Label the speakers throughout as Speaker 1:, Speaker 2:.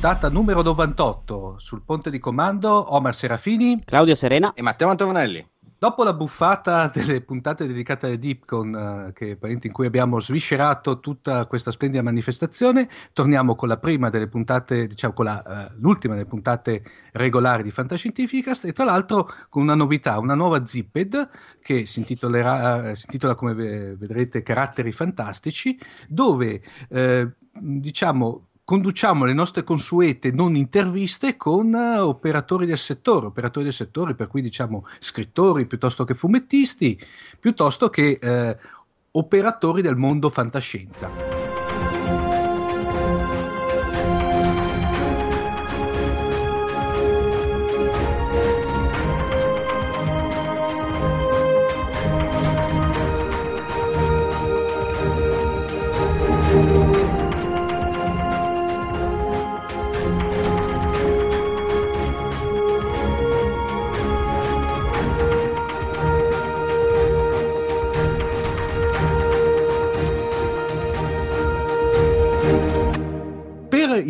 Speaker 1: Puntata numero 98 sul ponte di comando Omar Serafini.
Speaker 2: Claudio Serena.
Speaker 3: E Matteo Antonelli.
Speaker 1: Dopo la buffata delle puntate dedicate alle Deepcon, eh, che, in cui abbiamo sviscerato tutta questa splendida manifestazione, torniamo con la prima delle puntate, diciamo con la, uh, l'ultima delle puntate regolari di Fantascientificast e tra l'altro con una novità, una nuova Zipped che si, intitolerà, uh, si intitola come vedrete Caratteri Fantastici, dove uh, diciamo conduciamo le nostre consuete non interviste con uh, operatori del settore, operatori del settore per cui diciamo scrittori piuttosto che fumettisti, piuttosto che uh, operatori del mondo fantascienza.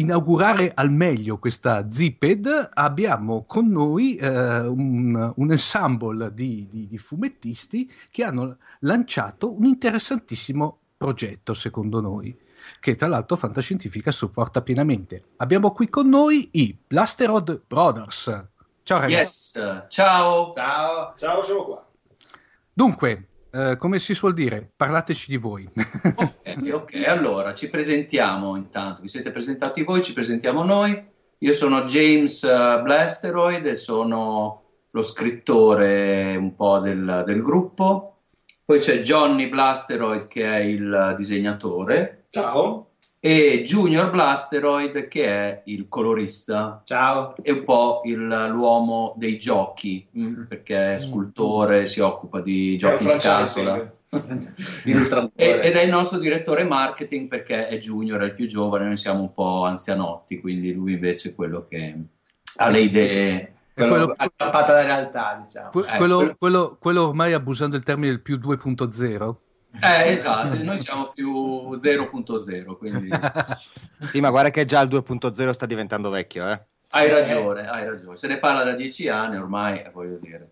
Speaker 1: Inaugurare al meglio questa Zipped abbiamo con noi eh, un, un, ensemble di, di, di, fumettisti che hanno lanciato un interessantissimo progetto secondo noi che tra l'altro Fantascientifica supporta pienamente. Abbiamo qui con noi i Blasterod Brothers. Ciao ragazzi.
Speaker 4: Yes, ciao.
Speaker 5: Ciao. Ciao, siamo qua.
Speaker 1: Dunque, eh, come si suol dire, parlateci di voi.
Speaker 4: ok, ok, allora ci presentiamo intanto, vi siete presentati voi, ci presentiamo noi. Io sono James uh, Blasteroid e sono lo scrittore un po' del, del gruppo. Poi c'è Johnny Blasteroid che è il disegnatore.
Speaker 5: Ciao
Speaker 4: e Junior Blasteroid che è il colorista.
Speaker 5: Ciao.
Speaker 4: È un po' il, l'uomo dei giochi, mh, mm, perché è mm. scultore, si occupa di giochi in scatola. ed è il nostro direttore marketing perché è junior, è il più giovane, noi siamo un po' anzianotti, quindi lui invece è quello che ha le idee
Speaker 5: quello, aggrappato alla realtà, diciamo.
Speaker 1: Quello, eh, quello, quello, ormai abusando il termine del più 2.0.
Speaker 4: Eh, esatto, noi siamo più 0.0, quindi...
Speaker 3: sì, ma guarda che già il 2.0 sta diventando vecchio, eh?
Speaker 4: Hai ragione, hai ragione. Se ne parla da dieci anni ormai, voglio dire.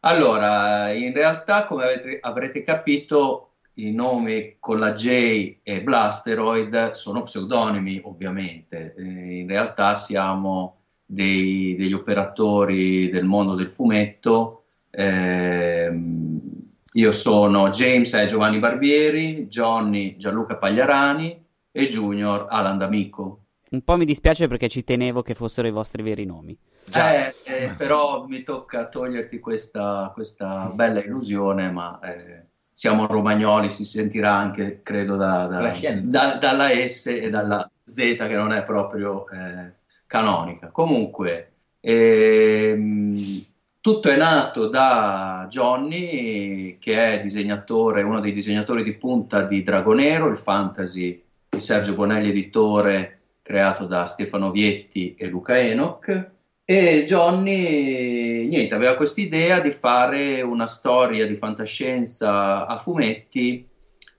Speaker 4: Allora, in realtà, come avete, avrete capito, i nomi con la J e Blasteroid sono pseudonimi, ovviamente. Eh, in realtà siamo dei, degli operatori del mondo del fumetto. Ehm, io sono James e Giovanni Barbieri, Johnny Gianluca Pagliarani e Junior Alan D'Amico.
Speaker 2: Un po' mi dispiace perché ci tenevo che fossero i vostri veri nomi.
Speaker 4: Eh, eh, però mi tocca toglierti questa, questa bella illusione, ma eh, siamo romagnoli, si sentirà anche, credo, da, da, da, dalla S e dalla Z che non è proprio eh, canonica. Comunque, ehm, tutto è nato da Johnny, che è disegnatore, uno dei disegnatori di punta di Dragonero, il fantasy di Sergio Bonelli, editore, creato da Stefano Vietti e Luca Enoch. E Johnny, niente, aveva questa idea di fare una storia di fantascienza a fumetti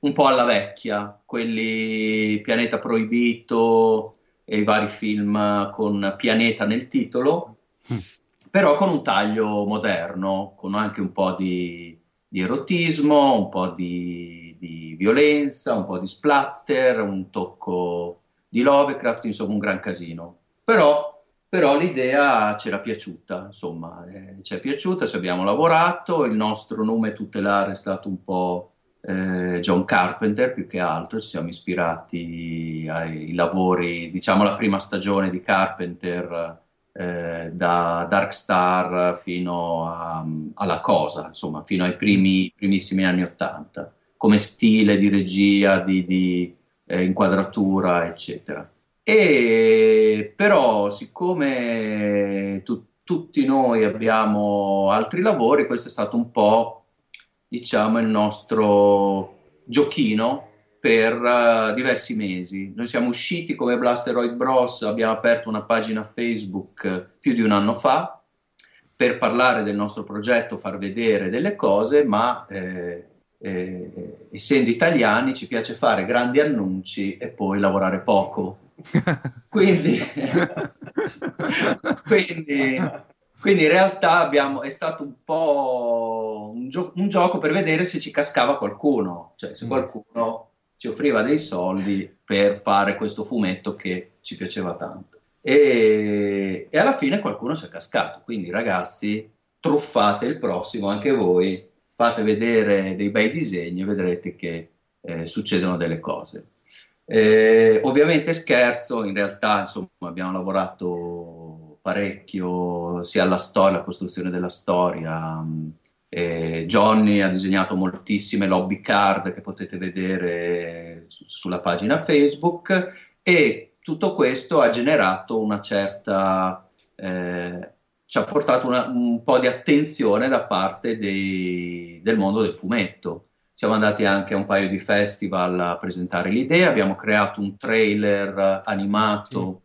Speaker 4: un po' alla vecchia, quelli Pianeta Proibito e i vari film con pianeta nel titolo, mm. Però con un taglio moderno, con anche un po' di, di erotismo, un po' di, di, violenza, un po' di splatter, un tocco di Lovecraft, insomma un gran casino. Però però l'idea ci era piaciuta, insomma, eh, ci è piaciuta, ci abbiamo lavorato, il nostro nome tutelare è stato un po' eh, John Carpenter più che altro, ci siamo ispirati ai lavori, diciamo la prima stagione di Carpenter eh, da Dark Star fino a, alla Cosa, insomma, fino ai primi, primissimi anni Ottanta, come stile di regia, di, di eh, inquadratura, eccetera. E però, siccome tu, tutti noi abbiamo altri lavori, questo è stato un po', diciamo, il nostro giochino per uh, diversi mesi. Noi siamo usciti come Blasteroid Bros, abbiamo aperto una pagina Facebook più di un anno fa per parlare del nostro progetto, far vedere delle cose, ma eh, eh, essendo italiani ci piace fare grandi annunci e poi lavorare poco quindi, quindi, quindi, in realtà abbiamo, è stato un po' un, gio- un, gioco per vedere se ci cascava qualcuno, cioè se mm. qualcuno ci offriva dei soldi per fare questo fumetto che ci piaceva tanto. E, e alla fine qualcuno si è cascato, quindi ragazzi truffate il prossimo anche voi, fate vedere dei bei disegni e vedrete che eh, succedono delle cose. Eh, ovviamente scherzo, in realtà insomma, abbiamo lavorato parecchio sia alla storia, alla costruzione della storia. Eh, Johnny ha disegnato moltissime lobby card che potete vedere su, sulla pagina Facebook e tutto questo ha generato una certa, eh, ci ha portato una, un po' di attenzione da parte dei, del mondo del fumetto siamo andati anche a un paio di festival a presentare l'idea, abbiamo creato un trailer animato, sì.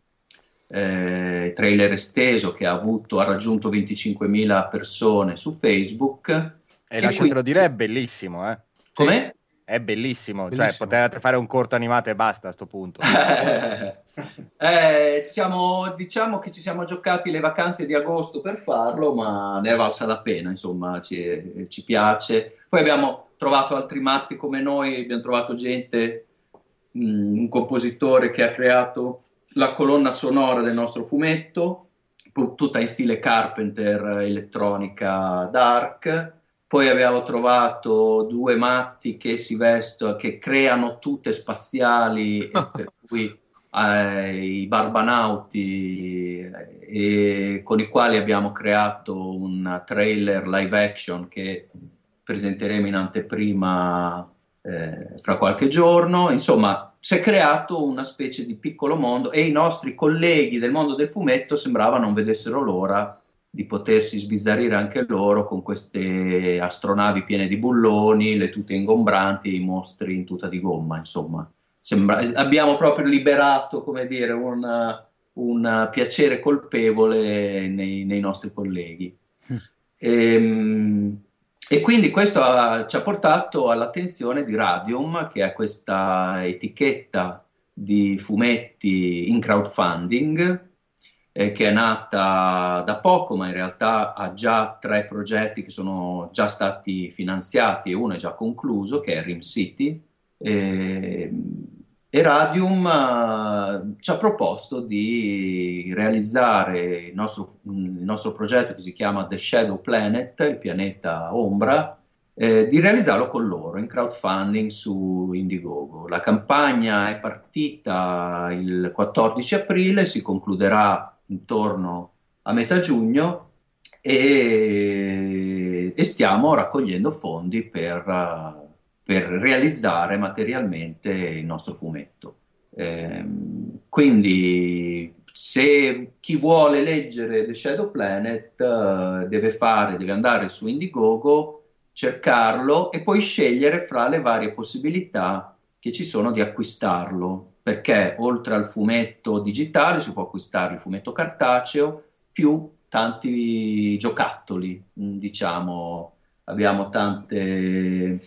Speaker 4: Eh, trailer esteso che ha, avuto, ha raggiunto 25.000 persone su Facebook.
Speaker 3: E, e lasciatelo quindi... dire, è bellissimo, eh?
Speaker 4: Com'è?
Speaker 3: È bellissimo, cioè, bellissimo. cioè potete fare un corto animato e basta a questo punto.
Speaker 4: eh, siamo, diciamo che ci siamo giocati le vacanze di agosto per farlo, ma ne è valsa la pena, insomma, ci, ci piace. Poi abbiamo trovato altri matti come noi, abbiamo trovato gente, mh, mm, un compositore che ha creato la colonna sonora del nostro fumetto, tutta in stile Carpenter, elettronica dark. Poi abbiamo trovato due matti che si vestono, che creano tutte spaziali, per cui eh, i barbanauti, eh, con i quali abbiamo creato un trailer live action che presenteremo in anteprima eh, fra qualche giorno. Insomma, si è creato una specie di piccolo mondo e i nostri colleghi del mondo del fumetto sembrava non vedessero l'ora di potersi sbizzarrire anche loro con queste astronavi piene di bulloni, le tute ingombranti, i mostri in tuta di gomma, insomma. Sembra, abbiamo proprio liberato, come dire, una, un piacere colpevole nei, nei nostri colleghi. Mm. Ehm, e quindi questo ha, ci ha portato all'attenzione di Radium, che è questa etichetta di fumetti in crowdfunding, eh, che è nata da poco, ma in realtà ha già tre progetti che sono già stati finanziati e uno è già concluso, che è Rim City. Eh, e Radium uh, ci ha proposto di realizzare il nostro, il nostro, progetto che si chiama The Shadow Planet, il pianeta ombra, eh, di realizzarlo con loro in crowdfunding su Indiegogo. La campagna è partita il 14 aprile, si concluderà intorno a metà giugno e, e stiamo raccogliendo fondi per... Per realizzare materialmente il nostro fumetto. Eh, quindi se chi vuole leggere The Shadow Planet eh, deve fare, deve andare su Indiegogo, cercarlo e poi scegliere fra le varie possibilità che ci sono di acquistarlo, perché oltre al fumetto digitale si può acquistare il fumetto cartaceo più tanti giocattoli, mm, diciamo, abbiamo tante,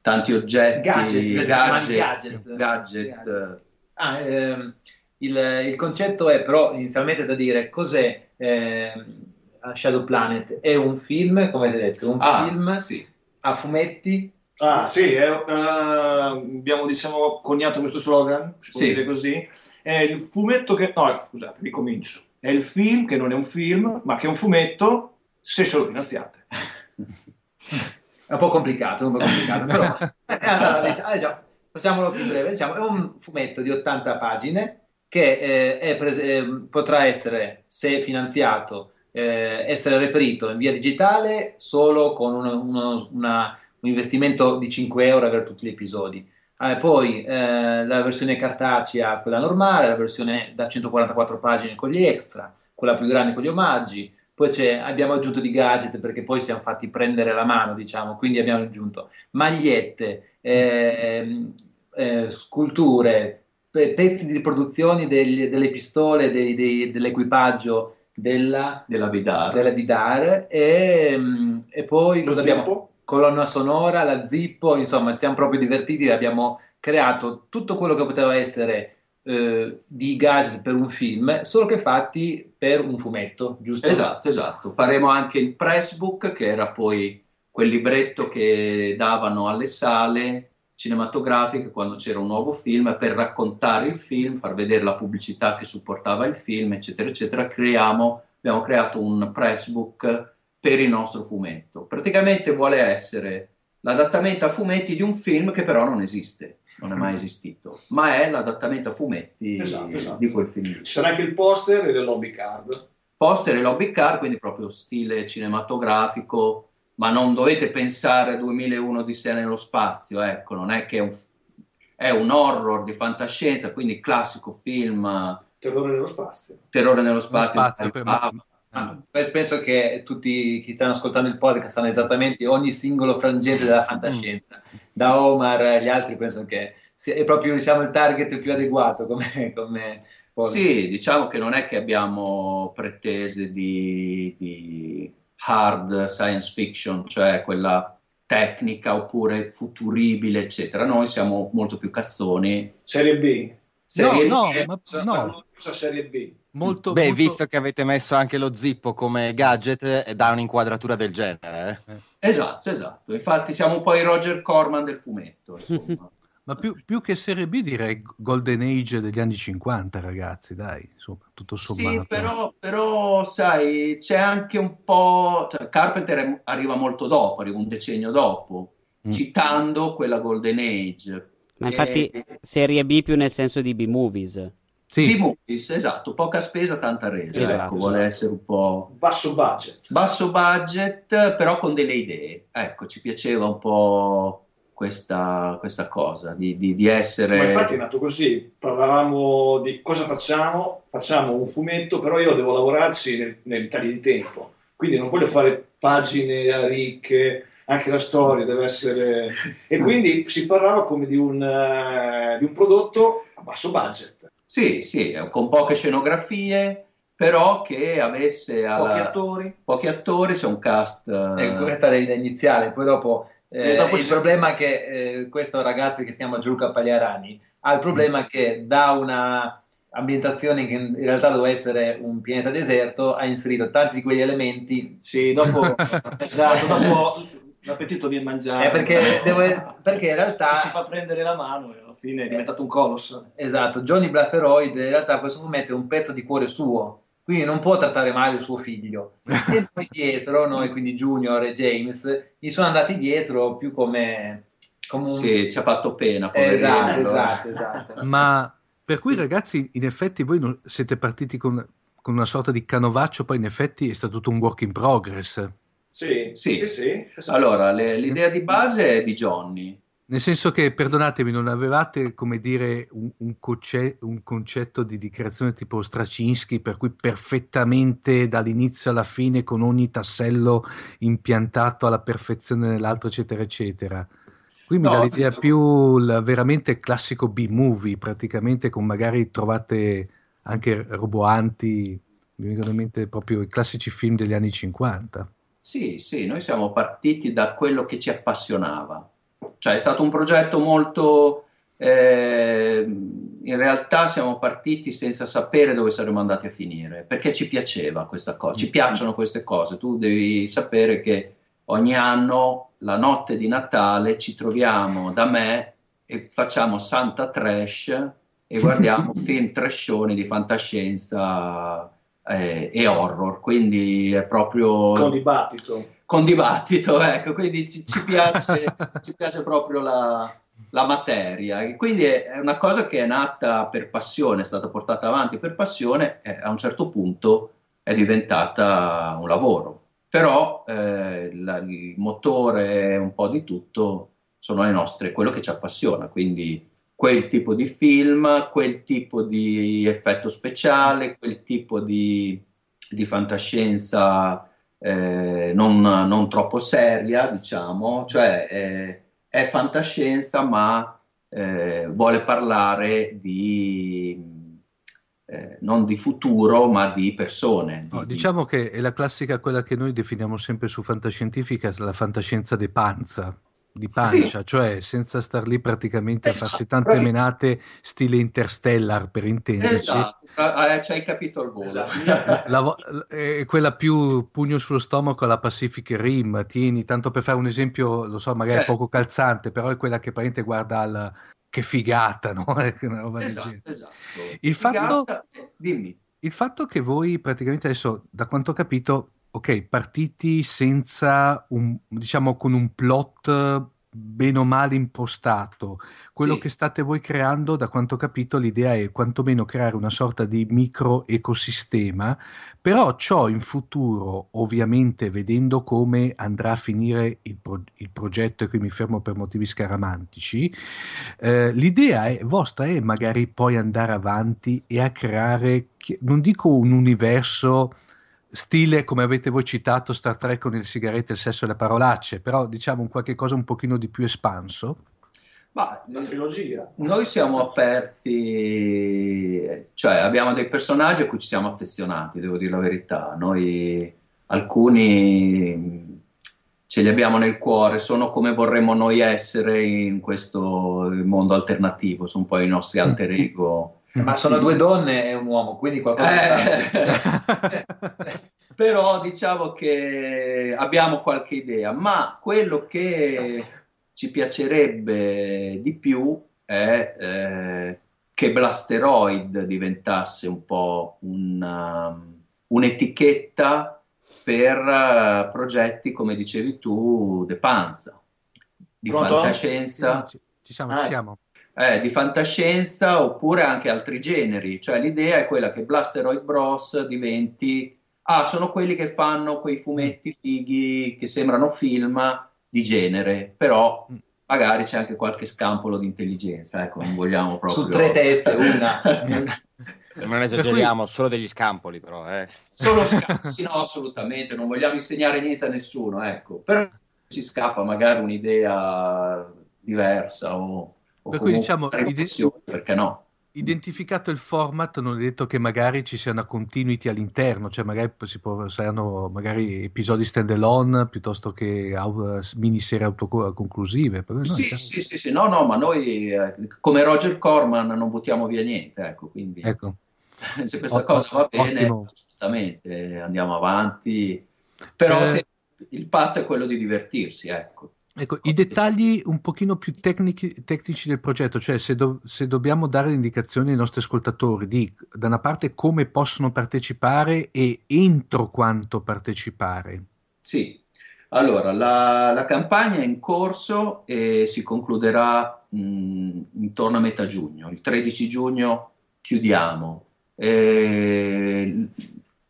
Speaker 4: tanti oggetti,
Speaker 5: Gadget,
Speaker 4: gadget,
Speaker 5: gadget.
Speaker 4: gadget.
Speaker 5: Gadget. Ah, ehm, il, il concetto è però inizialmente da dire cos'è ehm, Shadow Planet? È un film, come avete detto, un
Speaker 4: Ah,
Speaker 5: film
Speaker 4: sì.
Speaker 5: a fumetti.
Speaker 6: Ah, sì, è- eh, abbiamo diciamo coniato questo slogan, si può
Speaker 4: Sì.
Speaker 6: dire così. È il fumetto che... No, scusate, ricomincio. È il film che non è un film, ma che è un fumetto se ce lo finanziate.
Speaker 5: È un po' complicato, un po' complicato, però eh, allora, diciamo, diciamo, facciamolo più breve. Diciamo, è un fumetto di 80 pagine che eh, pres- eh, potrà essere, se finanziato, eh, essere reperito in via digitale solo con uno- uno- una- un investimento di 5 euro per tutti gli episodi. Eh, poi eh, la versione cartacea, quella normale, la versione da 144 pagine con gli extra, quella più grande con gli omaggi. Poi c'è- abbiamo aggiunto di gadget perché poi siamo fatti prendere la mano, diciamo, quindi abbiamo aggiunto magliette, ehm, eh, sculture, pe- pezzi di riproduzioni degli- delle pistole, dei- dei- dell'equipaggio della,
Speaker 4: della Vidar.
Speaker 5: della Vidar e, mm, e poi
Speaker 6: Lo
Speaker 5: cosa abbiamo? Colonna sonora, la zippo, insomma, siamo proprio divertiti, abbiamo creato tutto quello che poteva essere eh, di gadget per un film, solo che fatti per un fumetto, giusto?
Speaker 4: Esatto, esatto. Faremo anche il pressbook, che era poi quel libretto che davano alle sale cinematografiche quando c'era un nuovo film per raccontare il film, far vedere la pubblicità che supportava il film, eccetera, eccetera. Creiamo, abbiamo creato un pressbook per il nostro fumetto. Praticamente vuole essere l'adattamento a fumetti di un film che però non esiste, non è mai esistito, ma è l'adattamento a fumetti
Speaker 6: Esatto, esatto.
Speaker 4: di quel film.
Speaker 6: Ci sarà anche il poster e le lobby card.
Speaker 4: poster e lobby car, quindi proprio stile cinematografico, ma non dovete pensare a 2001 di sé nello spazio, ecco, non è che è un, è un horror di fantascienza, quindi classico film
Speaker 6: Terrore nello spazio.
Speaker 4: terrore nello spazio.
Speaker 1: spazio, per-
Speaker 4: Ah,
Speaker 5: poi penso che tutti chi stanno ascoltando il podcast sanno esattamente ogni singolo frangente della fantascienza. Da Omar e gli altri penso che sia- è proprio diciamo, il target più adeguato come, come.
Speaker 4: Sì, diciamo che non è che abbiamo pretese di, di hard science fiction, cioè quella tecnica oppure futuribile, eccetera. Noi siamo molto più cazzoni.
Speaker 6: Serie B.
Speaker 4: Serie
Speaker 1: no,
Speaker 4: B,
Speaker 1: ma
Speaker 6: Cosa-
Speaker 1: no,
Speaker 6: cosa serie B?
Speaker 1: Molto,
Speaker 3: Beh,
Speaker 1: molto-
Speaker 3: visto che avete messo anche lo zippo come gadget, eh, dà un'inquadratura del genere. eh.
Speaker 4: Esatto, esatto. Infatti siamo un po' i Roger Corman del fumetto.
Speaker 1: Ma più, più che Serie B direi Golden Age degli anni 50, ragazzi, dai, insomma, tutto sommato.
Speaker 4: Sì, però, però, sai, c'è anche un po'... cioè, Carpenter è- arriva molto dopo, arriva un decennio dopo,
Speaker 1: Mm.
Speaker 4: citando quella Golden Age.
Speaker 2: Ma infatti
Speaker 4: Eh,
Speaker 2: serie B più nel senso di B-movies.
Speaker 1: Sì,
Speaker 4: B-movies, esatto, poca spesa, tanta resa,
Speaker 2: Esatto,
Speaker 4: ecco, vuole
Speaker 6: esatto.
Speaker 4: essere un po'
Speaker 6: Basso budget.
Speaker 4: basso budget, però con delle idee. Ecco, ci piaceva un po' questa, questa cosa, di, di- di essere...
Speaker 6: Ma infatti è nato così, parlavamo di cosa facciamo, facciamo un fumetto, però io devo lavorarci nel, nei tagli di tempo, quindi non voglio fare pagine ricche, anche la storia deve essere... E quindi si parlava come di un, eh, di un prodotto a basso budget,
Speaker 4: Sì, sì, con poche scenografie, però che avesse alla-
Speaker 6: pochi attori.
Speaker 4: pochi attori, c'è un cast... eh,
Speaker 5: questa era l'idea iniziale, poi dopo, eh,
Speaker 6: E dopo
Speaker 5: il
Speaker 6: c'è-
Speaker 5: problema è che eh, questo ragazzo che si chiama Gianluca Pagliarani ha il problema che da una ambientazione che in realtà doveva essere un pianeta deserto ha inserito tanti di quegli elementi
Speaker 6: Sì, dopo, esatto, dopo l'appetito viene mangiato.
Speaker 5: eh, perché, devo- perché in realtà
Speaker 6: Ci si fa prendere la mano e alla fine è diventato un colosso.
Speaker 5: Esatto, Johnny Blatheroid in realtà questo fumetto è un pezzo di cuore suo, quindi non può trattare male il suo figlio. E noi dietro, noi quindi Junior e James, gli sono andati dietro più come, come un...
Speaker 4: Sì, ci ha fatto pena, poverino.
Speaker 5: esatto, esatto, esatto.
Speaker 1: ma per cui ragazzi, in effetti voi non- siete partiti con, con una sorta di canovaccio, poi in effetti è stato tutto un work in progress.
Speaker 6: Sì,
Speaker 4: Sì.
Speaker 6: sì, sì, esatto.
Speaker 4: Allora, le- l'idea di base è di Johnny,
Speaker 1: Nel senso che, perdonatemi, non avevate, come dire, un, un, conce- un concetto di dichiarazione tipo Straczynski, per cui perfettamente dall'inizio alla fine, con ogni tassello impiantato alla perfezione nell'altro, eccetera, eccetera. Qui mi
Speaker 4: No,
Speaker 1: dà l'idea
Speaker 4: questo-
Speaker 1: più il veramente classico B-movie, praticamente con magari trovate anche roboanti, mi vengono in mente proprio i classici film degli anni 50.
Speaker 4: Sì, sì, noi siamo partiti da quello che ci appassionava. Cioè, è stato un progetto molto... eh, in realtà siamo partiti senza sapere dove saremmo andati a finire, perché ci piaceva questa cosa, ci piacciono queste cose. Tu devi sapere che ogni anno, la notte di Natale, ci troviamo da me e facciamo Santa Trash e guardiamo film trashoni di fantascienza eh, e horror, quindi è proprio
Speaker 6: Con dibattito.
Speaker 4: con dibattito, ecco, quindi ci, ci piace, ci piace proprio la, la materia. E quindi è, una cosa che è nata per passione, è stata portata avanti per passione e a un certo punto è diventata un lavoro. Però eh, la- il motore, un po' di tutto, sono le nostre, quello che ci appassiona, quindi quel tipo di film, quel tipo di effetto speciale, quel tipo di, di fantascienza eh, non, non troppo seria, diciamo, cioè eh, è fantascienza, ma eh, vuole parlare di eh, non di futuro, ma di persone.
Speaker 1: No,
Speaker 4: di- di-
Speaker 1: diciamo che è la classica, quella che noi definiamo sempre su fantascientifica, la fantascienza di panza, di pancia, cioè senza star lì praticamente a
Speaker 4: Esatto,
Speaker 1: farsi tante
Speaker 4: bravissimo.
Speaker 1: menate stile Interstellar per intenderci.
Speaker 4: Esatto, eh, ci hai capito al volo.
Speaker 6: Esatto.
Speaker 1: La è quella più pugno sullo stomaco alla Pacific Rim, tieni, tanto per fare un esempio, lo so, magari
Speaker 4: Certo.
Speaker 1: poco calzante, però è quella che praticamente guarda al... Che figata, no? Una roba
Speaker 4: Esatto, esatto.
Speaker 1: Il fatto-
Speaker 4: Figata- Dimmi.
Speaker 1: Il fatto che voi praticamente adesso, da quanto ho capito, ok, partiti senza un, diciamo, con un plot eh, bene o male impostato, quello
Speaker 4: Sì.
Speaker 1: che state voi creando, da quanto ho capito, l'idea è quantomeno creare una sorta di micro ecosistema, però ciò in futuro, ovviamente vedendo come andrà a finire il, pro- il progetto, e qui mi fermo per motivi scaramantici, eh, l'idea è- vostra è magari poi andare avanti e a creare, non dico un universo stile come avete voi citato Star Trek con le sigarette, il sesso e le parolacce, però diciamo un qualche cosa un pochino di più espanso.
Speaker 4: Ma
Speaker 6: Una trilogia.
Speaker 4: noi siamo aperti, cioè abbiamo dei personaggi a cui ci siamo affezionati, devo dire la verità. Noi alcuni ce li abbiamo nel cuore, sono come vorremmo noi essere in questo mondo alternativo, sono un po' i nostri alter ego.
Speaker 5: Ma sono due donne e un uomo, quindi qualcosa...
Speaker 4: Eh, però diciamo che abbiamo qualche idea, ma quello che ci piacerebbe di più è eh, che Blasteroid diventasse un po' una- un'etichetta per eh, progetti, come dicevi tu, de panza, di
Speaker 6: Pronto?
Speaker 4: fantascienza.
Speaker 1: Ci, ci siamo,
Speaker 4: Ah,
Speaker 1: ci siamo.
Speaker 4: Eh, di fantascienza oppure anche altri generi, cioè l'idea è quella che Blasteroid Bros diventi, ah, sono quelli che fanno quei fumetti fighi che sembrano film di genere, però
Speaker 1: Mm.
Speaker 4: magari c'è anche qualche scampolo di intelligenza, ecco, non vogliamo proprio...
Speaker 5: Su tre teste, una.
Speaker 3: Non esageriamo, solo degli scampoli però, eh.
Speaker 4: Solo scazzi, no, assolutamente, non vogliamo insegnare niente a nessuno, ecco, però ci scappa magari un'idea diversa o, o
Speaker 1: Per cui, diciamo,
Speaker 4: perché no?
Speaker 1: Identificato il format, non è detto che magari ci sia una continuity all'interno, cioè magari si può, saranno magari episodi stand-alone piuttosto che au- miniserie autoconclusive. No,
Speaker 4: Sì, sì, sì, sì, no, no, ma noi eh, come Roger Corman non buttiamo via niente, ecco, quindi
Speaker 1: Ecco.
Speaker 4: se questa
Speaker 1: O-
Speaker 4: cosa va bene,
Speaker 1: ottimo.
Speaker 4: assolutamente, andiamo avanti, però
Speaker 1: Eh.
Speaker 4: se- il patto è quello di divertirsi, ecco.
Speaker 1: Ecco, i dettagli un pochino più tecnici, tecnici del progetto, cioè se, do- se dobbiamo dare indicazioni ai nostri ascoltatori di, da una parte, come possono partecipare e entro quanto partecipare.
Speaker 4: Sì, allora la, la campagna è in corso e si concluderà mh, intorno a metà giugno. Il 13 giugno chiudiamo. E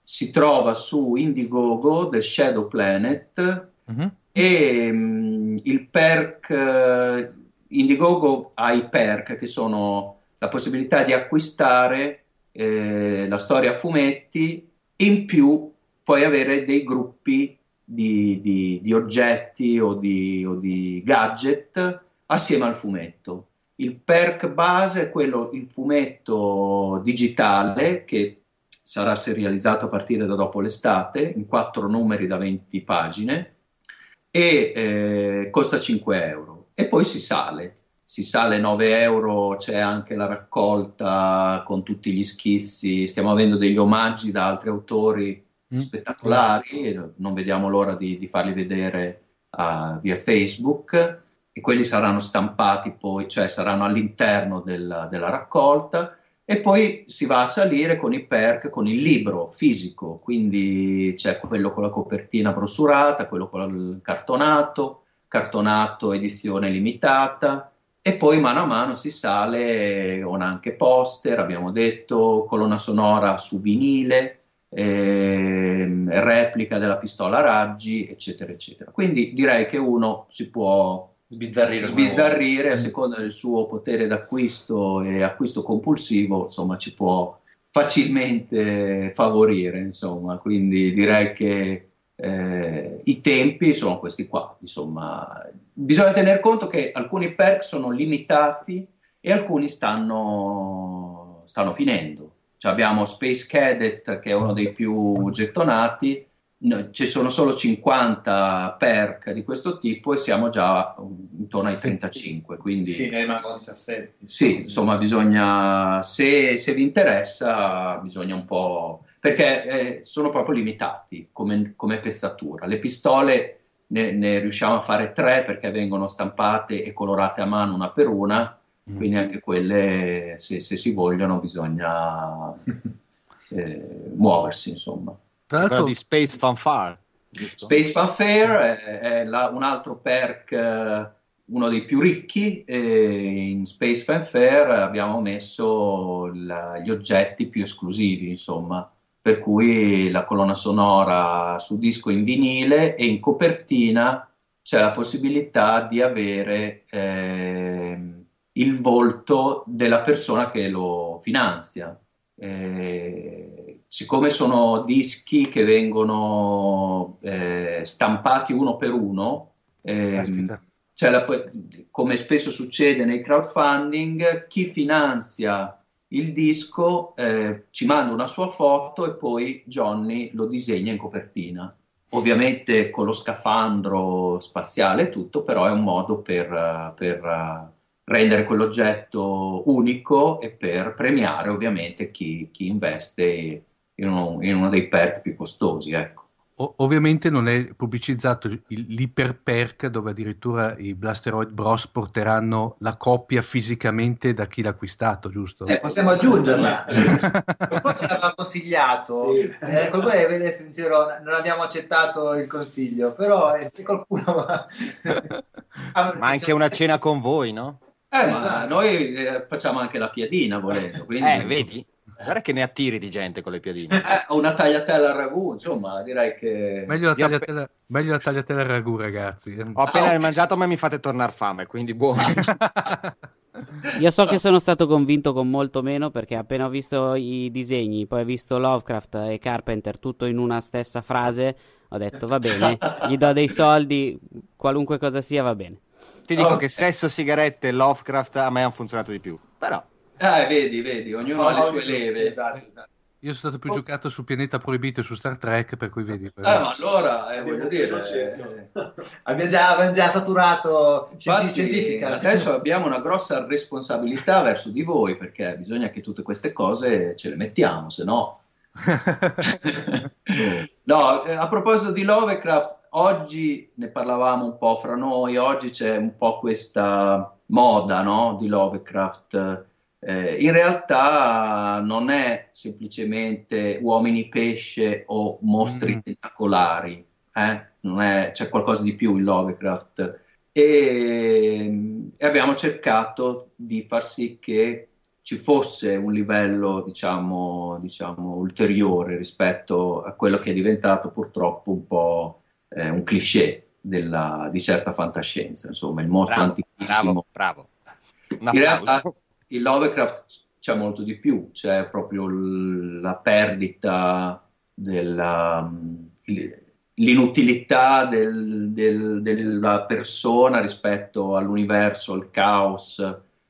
Speaker 4: si trova su Indiegogo The Shadow Planet
Speaker 1: Mhm.
Speaker 4: e mh, il perk, eh, Indiegogo ha i perk che sono la possibilità di acquistare eh, la storia a fumetti in più puoi avere dei gruppi di, di, di oggetti o di, o di gadget assieme al fumetto. Il perk base è quello, il fumetto digitale che sarà serializzato a partire da dopo l'estate, in quattro numeri da 20 pagine, e eh, costa 5 euro. E poi si sale, si sale 9 euro, c'è anche la raccolta con tutti gli schizzi, stiamo avendo degli omaggi da altri autori mm. spettacolari, non vediamo l'ora di, di farli vedere uh, via Facebook. E quelli saranno stampati poi, cioè saranno all'interno del, della raccolta e poi si va a salire con i perk, con il libro fisico, quindi c'è quello con la copertina brossurata, quello con il cartonato, cartonato edizione limitata e poi mano a mano si sale con anche poster, abbiamo detto, colonna sonora su vinile, eh, replica della pistola raggi, eccetera, eccetera. Quindi direi che uno si può
Speaker 5: sbizzarrire,
Speaker 4: sbizzarrire a seconda del suo potere d'acquisto e acquisto compulsivo, insomma, ci può facilmente favorire, insomma, quindi direi che eh, i tempi sono questi qua, insomma, bisogna tener conto che alcuni perk sono limitati e alcuni stanno, stanno finendo. Cioè abbiamo Space Cadet che è uno dei più gettonati, no, ci sono solo 50 perk di questo tipo e siamo già intorno ai 35. Quindi,
Speaker 5: sì, ne rimangono 17.
Speaker 4: Sì, insomma, bisogna, se, se, vi interessa, bisogna un po'... perché eh, sono proprio limitati come, come pezzatura. Le pistole ne, ne, riusciamo a fare tre perché vengono stampate e colorate a mano una per una, mm. quindi anche quelle, se, se si vogliono, bisogna eh, muoversi, insomma.
Speaker 3: Tra l'altro di Space Fanfare.
Speaker 4: Giusto? Space Fanfare è, è la, un altro perk, eh, uno dei più ricchi. in Space Fanfare abbiamo messo la, gli oggetti più esclusivi, insomma. Per cui la colonna sonora su disco in vinile e in copertina c'è la possibilità di avere eh, il volto della persona che lo finanzia. Eh, siccome sono dischi che vengono eh, stampati uno per uno, ehm, cioè la, come spesso succede nei crowdfunding, chi finanzia il disco eh, ci manda una sua foto e poi Johnny lo disegna in copertina. Ovviamente con lo scafandro spaziale e tutto, però è un modo per, per rendere quell'oggetto unico e per premiare ovviamente chi, chi investe in uno, in uno, dei perk più costosi. Ecco.
Speaker 1: O- ovviamente non è pubblicizzato l'iper perk dove addirittura i Blasteroid Bros porteranno la copia fisicamente da chi l'ha acquistato, giusto?
Speaker 5: Eh, possiamo aggiungerla. qualcuno ce l'aveva consigliato, sì. eh, qualcuno deve essere sincero, non abbiamo accettato il consiglio, però eh, se qualcuno...
Speaker 3: Ma anche una cena con voi, no?
Speaker 4: Eh, ma esatto. noi eh, facciamo anche la piadina volendo. Quindi...
Speaker 3: Eh, vedi? Guarda che ne attiri di gente con le piadine.
Speaker 4: Eh, una tagliatella al ragù, insomma, direi che...
Speaker 1: Meglio la tagliatella, app- meglio la tagliatella al ragù, ragazzi.
Speaker 3: Ho appena oh. mangiato, ma mi fate tornare fame, quindi buono.
Speaker 2: Io so che sono stato convinto con molto meno perché appena ho visto i disegni, poi ho visto Lovecraft e Carpenter tutto in una stessa frase, ho detto va bene, gli do dei soldi, qualunque cosa sia va bene.
Speaker 3: Ti dico oh. che sesso, sigarette e Lovecraft a me hanno funzionato di più. Però.
Speaker 4: Ah, vedi, vedi, ognuno ha le sue leve.
Speaker 1: Esatto, esatto. Io sono stato più oh. giocato su Pianeta Proibito e su Star Trek, per cui vedi.
Speaker 4: Per... Ah, ma allora, eh, voglio dire... Eh,
Speaker 5: abbiamo, già, abbiamo, già, saturato
Speaker 4: Infatti, scientifica. Adesso abbiamo una grossa responsabilità verso di voi, perché bisogna che tutte queste cose ce le mettiamo, se no... no, eh, a proposito di Lovecraft, oggi ne parlavamo un po' fra noi, oggi c'è un po' questa moda no, di Lovecraft. Eh, in realtà non è semplicemente uomini pesce o mostri mm. tentacolari, eh? è, c'è qualcosa di più in Lovecraft. E, e, abbiamo cercato di far sì che ci fosse un livello, diciamo, diciamo, ulteriore rispetto a quello che è diventato purtroppo un po' eh, un cliché della, di certa fantascienza, insomma, il mostro bravo, antichissimo.
Speaker 3: Bravo, Bravo.
Speaker 4: In realtà in Lovecraft c'è molto di più, c'è proprio la perdita della l'inutilità del- del- della persona rispetto all'universo, al caos,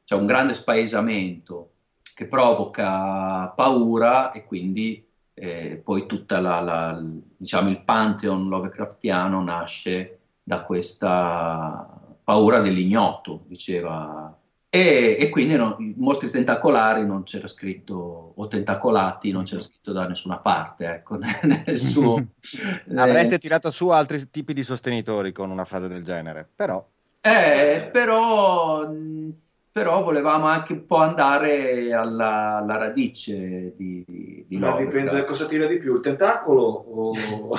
Speaker 4: c'è un grande spaesamento che provoca paura e quindi eh, poi la- diciamo il pantheon Lovecraftiano nasce da questa paura dell'ignoto, diceva. E, e quindi no- i mostri tentacolari non c'era scritto, o tentacolati non c'era scritto da nessuna parte, ecco, nel suo...
Speaker 3: Avreste tirato su altri tipi di sostenitori con una frase del genere, però
Speaker 4: Eh, però, però volevamo anche un po' andare alla, alla radice di, di,
Speaker 6: Ma
Speaker 4: Lovecraft.
Speaker 6: dipende da cosa tira di più, il tentacolo o...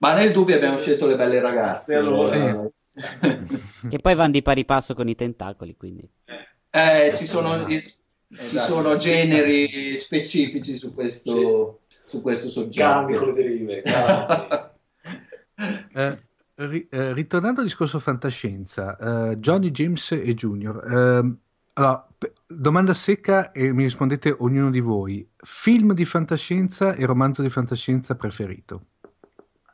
Speaker 4: Ma nel dubbio abbiamo scelto le belle ragazze.
Speaker 6: Allora-
Speaker 4: Eh,
Speaker 2: Che poi vanno di pari passo con i tentacoli, quindi.
Speaker 4: Eh, ci sono, ci
Speaker 5: Esatto.
Speaker 4: sono generi specifici su questo, su questo soggetto.
Speaker 6: le derive.
Speaker 1: Eh, ri- eh, ritornando al discorso fantascienza, eh, Johnny, James e Junior. ehm, allora, p- domanda secca e mi rispondete ognuno di voi. Film di fantascienza e romanzo di fantascienza preferito?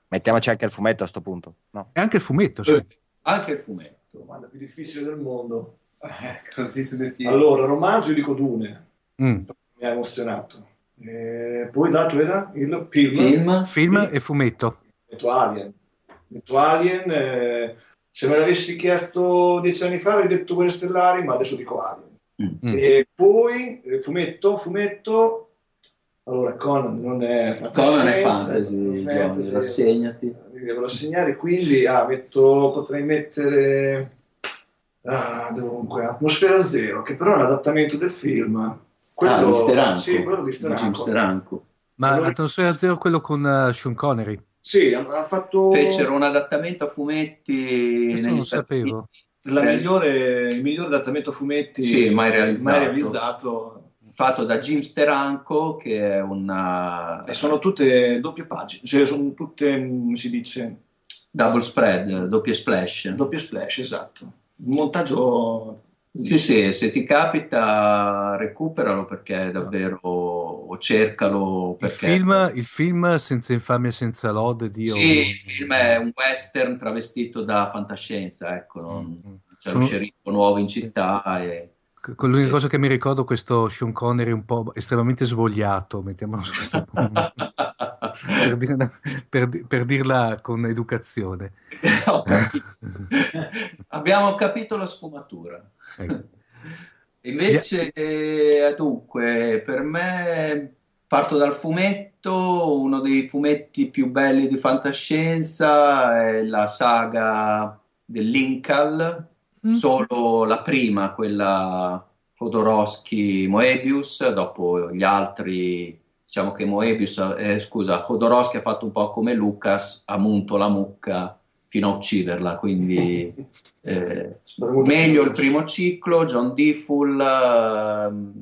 Speaker 3: mettiamoci anche il fumetto a sto punto. No.
Speaker 1: E anche il fumetto, sì.
Speaker 4: Anche il fumetto.
Speaker 6: Domanda più difficile del mondo.
Speaker 5: Eh, così piedi.
Speaker 6: Allora, romanzo io dico Dune,
Speaker 1: Mm.
Speaker 6: mi ha emozionato. Eh, poi l'altro era il film,
Speaker 4: Film?
Speaker 1: Film e fumetto.
Speaker 6: Metto Alien. Metto Alien, eh, se me l'avessi chiesto dieci anni fa avrei detto Guerre Stellari, ma adesso dico Alien.
Speaker 4: Mm.
Speaker 1: Mm.
Speaker 6: E poi eh, fumetto, fumetto. Allora, Conan non è
Speaker 4: Conan è fantasy,
Speaker 6: fantasy,
Speaker 4: Johnny, rassegnati.
Speaker 6: mi devo rassegnare, quindi ah, metto, potrei mettere ah, dunque, Atmosfera Zero, che però è un adattamento del film.
Speaker 4: Ah, di Steranko.
Speaker 6: Sì, quello di Steranko.
Speaker 4: Steranko.
Speaker 1: Ma
Speaker 6: Allora-
Speaker 1: Atmosfera Zero, quello con eh, Sean Connery.
Speaker 6: Sì, ha fatto
Speaker 4: Fecero un adattamento a fumetti
Speaker 1: Questo non sapevo.
Speaker 6: Migliore, il migliore adattamento a fumetti
Speaker 4: Sì, mai realizzato.
Speaker 6: mai realizzato.
Speaker 4: Fatto da Jim Steranko, che è una
Speaker 6: E sono tutte doppie pagine, cioè sono tutte, come si dice,
Speaker 4: double spread, doppie splash.
Speaker 6: doppie splash, esatto. Un montaggio...
Speaker 4: Sì, sì, se ti capita recuperalo perché è davvero, o cercalo
Speaker 1: Il
Speaker 4: perché...
Speaker 1: film, il film Senza infamia e senza lode, Dio.
Speaker 4: Sì, il film è un western travestito da fantascienza, ecco, non-
Speaker 1: Mm.
Speaker 4: c'è lo sceriffo nuovo in città e...
Speaker 1: Con l'unica
Speaker 4: Sì.
Speaker 1: cosa che mi ricordo è questo Sean Connery un po' estremamente svogliato, mettiamolo su questo punto, per, dirla, per per dirla con educazione.
Speaker 4: Capito. Abbiamo capito la sfumatura.
Speaker 1: Ecco.
Speaker 4: Invece, eh, dunque, per me parto dal fumetto, uno dei fumetti più belli di fantascienza è la saga dell'Incal,
Speaker 1: Mm.
Speaker 4: solo la prima, quella Jodorowsky-Moebius, dopo gli altri, diciamo che Moebius, eh, scusa, Jodorowsky ha fatto un po' come Lucas, ha munto la mucca fino a ucciderla, quindi eh, meglio il primo ciclo, John Difful ehm,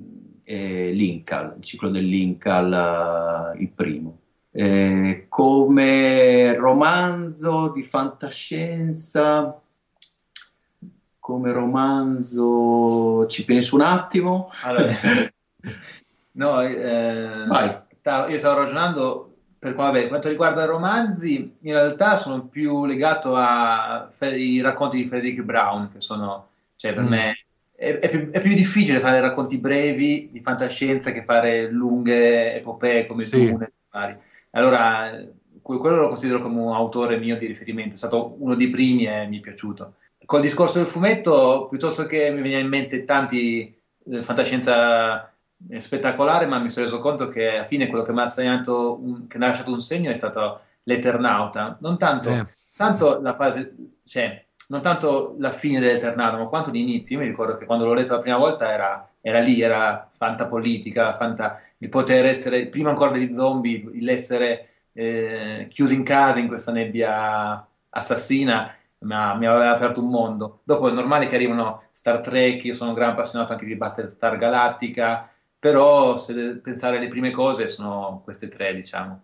Speaker 4: e l'Incal, il ciclo dell'Incal, eh, il primo. Eh, come romanzo di fantascienza, come romanzo ci penso un attimo.
Speaker 5: Allora, no, eh,
Speaker 4: Vai.
Speaker 5: io stavo ragionando per vabbè, quanto riguarda i romanzi, in realtà sono più legato ai racconti di Frederick Brown, che sono, cioè per
Speaker 1: Mm.
Speaker 5: me è, è più, è più difficile fare racconti brevi di fantascienza che fare lunghe epopee come
Speaker 1: Sì.
Speaker 5: Dune. Allora, que- quello lo considero come un autore mio di riferimento, è stato uno dei primi e mi è piaciuto. Col discorso del fumetto, piuttosto che mi veniva in mente tanti eh, fantascienza eh, spettacolare, ma mi sono reso conto che alla fine quello che mi ha segnato, un- che mi ha lasciato un segno è stato l'Eternauta. Non tanto,
Speaker 1: Eh.
Speaker 5: tanto la fase, cioè, non tanto la fine dell'Eternauta, ma quanto l'inizio. Io mi ricordo che quando l'ho letto la prima volta era, era lì, era fantapolitica, fanta, il poter essere, prima ancora degli zombie, l'essere eh, chiuso in casa in questa nebbia assassina mi, ha- mi aveva aperto un mondo. Dopo è normale che arrivano Star Trek, io sono un gran appassionato anche di Battlestar Galactica, però se pensare alle prime cose sono queste tre, diciamo.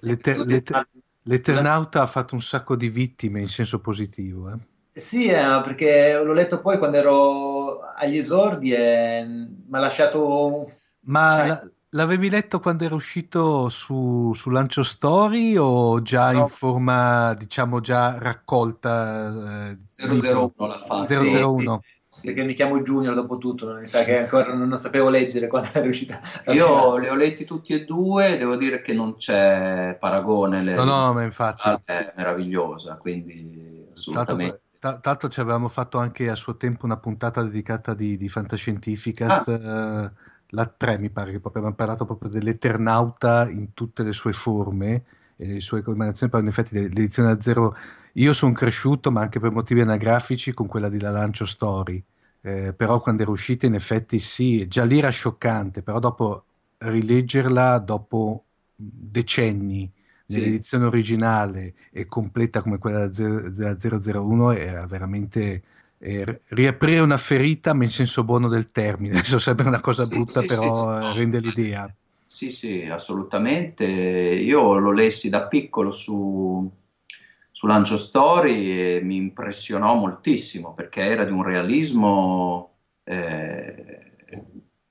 Speaker 1: L'Eter- l'Eter- L'Eternauta ha fatto un sacco di vittime in senso positivo. eh.
Speaker 5: Sì, eh, perché l'ho letto poi quando ero agli esordi e mi ha lasciato...
Speaker 1: Ma
Speaker 5: sai,
Speaker 1: l'avevi letto quando era uscito su, su Lancio Story o già in
Speaker 5: no,
Speaker 1: forma, diciamo, già raccolta, eh, libro
Speaker 4: 001 l'ha fatto.
Speaker 5: sì, sì,
Speaker 1: 001?
Speaker 5: perché mi chiamo Junior dopo tutto, non mi sa che ancora non, non sapevo leggere quando ero uscita la prima.
Speaker 4: Io li ho letti tutti e due, devo dire che non c'è paragone, le-
Speaker 1: No, no, ma infatti.
Speaker 4: è meravigliosa, quindi assolutamente.
Speaker 1: tra tra l'altro ci avevamo fatto anche a suo tempo una puntata dedicata di, di Fantascientificast,
Speaker 4: Ah,
Speaker 1: eh, la 3 mi pare, che proprio abbiamo parlato proprio dell'Eternauta in tutte le sue forme e le sue combinazioni, però in effetti le- l'edizione a zero, io sono cresciuto, ma anche per motivi anagrafici, con quella di La Lancio Story, Eh, però quando era uscita in effetti sì, già lì era scioccante, però dopo rileggerla dopo decenni
Speaker 4: sì.
Speaker 1: nell'edizione originale e completa come quella da ze- della 001 era veramente eh, riaprire una ferita, ma in senso buono del termine. Adesso sembra una cosa
Speaker 4: Sì,
Speaker 1: brutta,
Speaker 4: sì, sì, sì,
Speaker 1: però eh, rende l'idea.
Speaker 4: Sì, sì, assolutamente. Io lo lessi da piccolo su, su Lancio Story e mi impressionò moltissimo perché era di un realismo eh,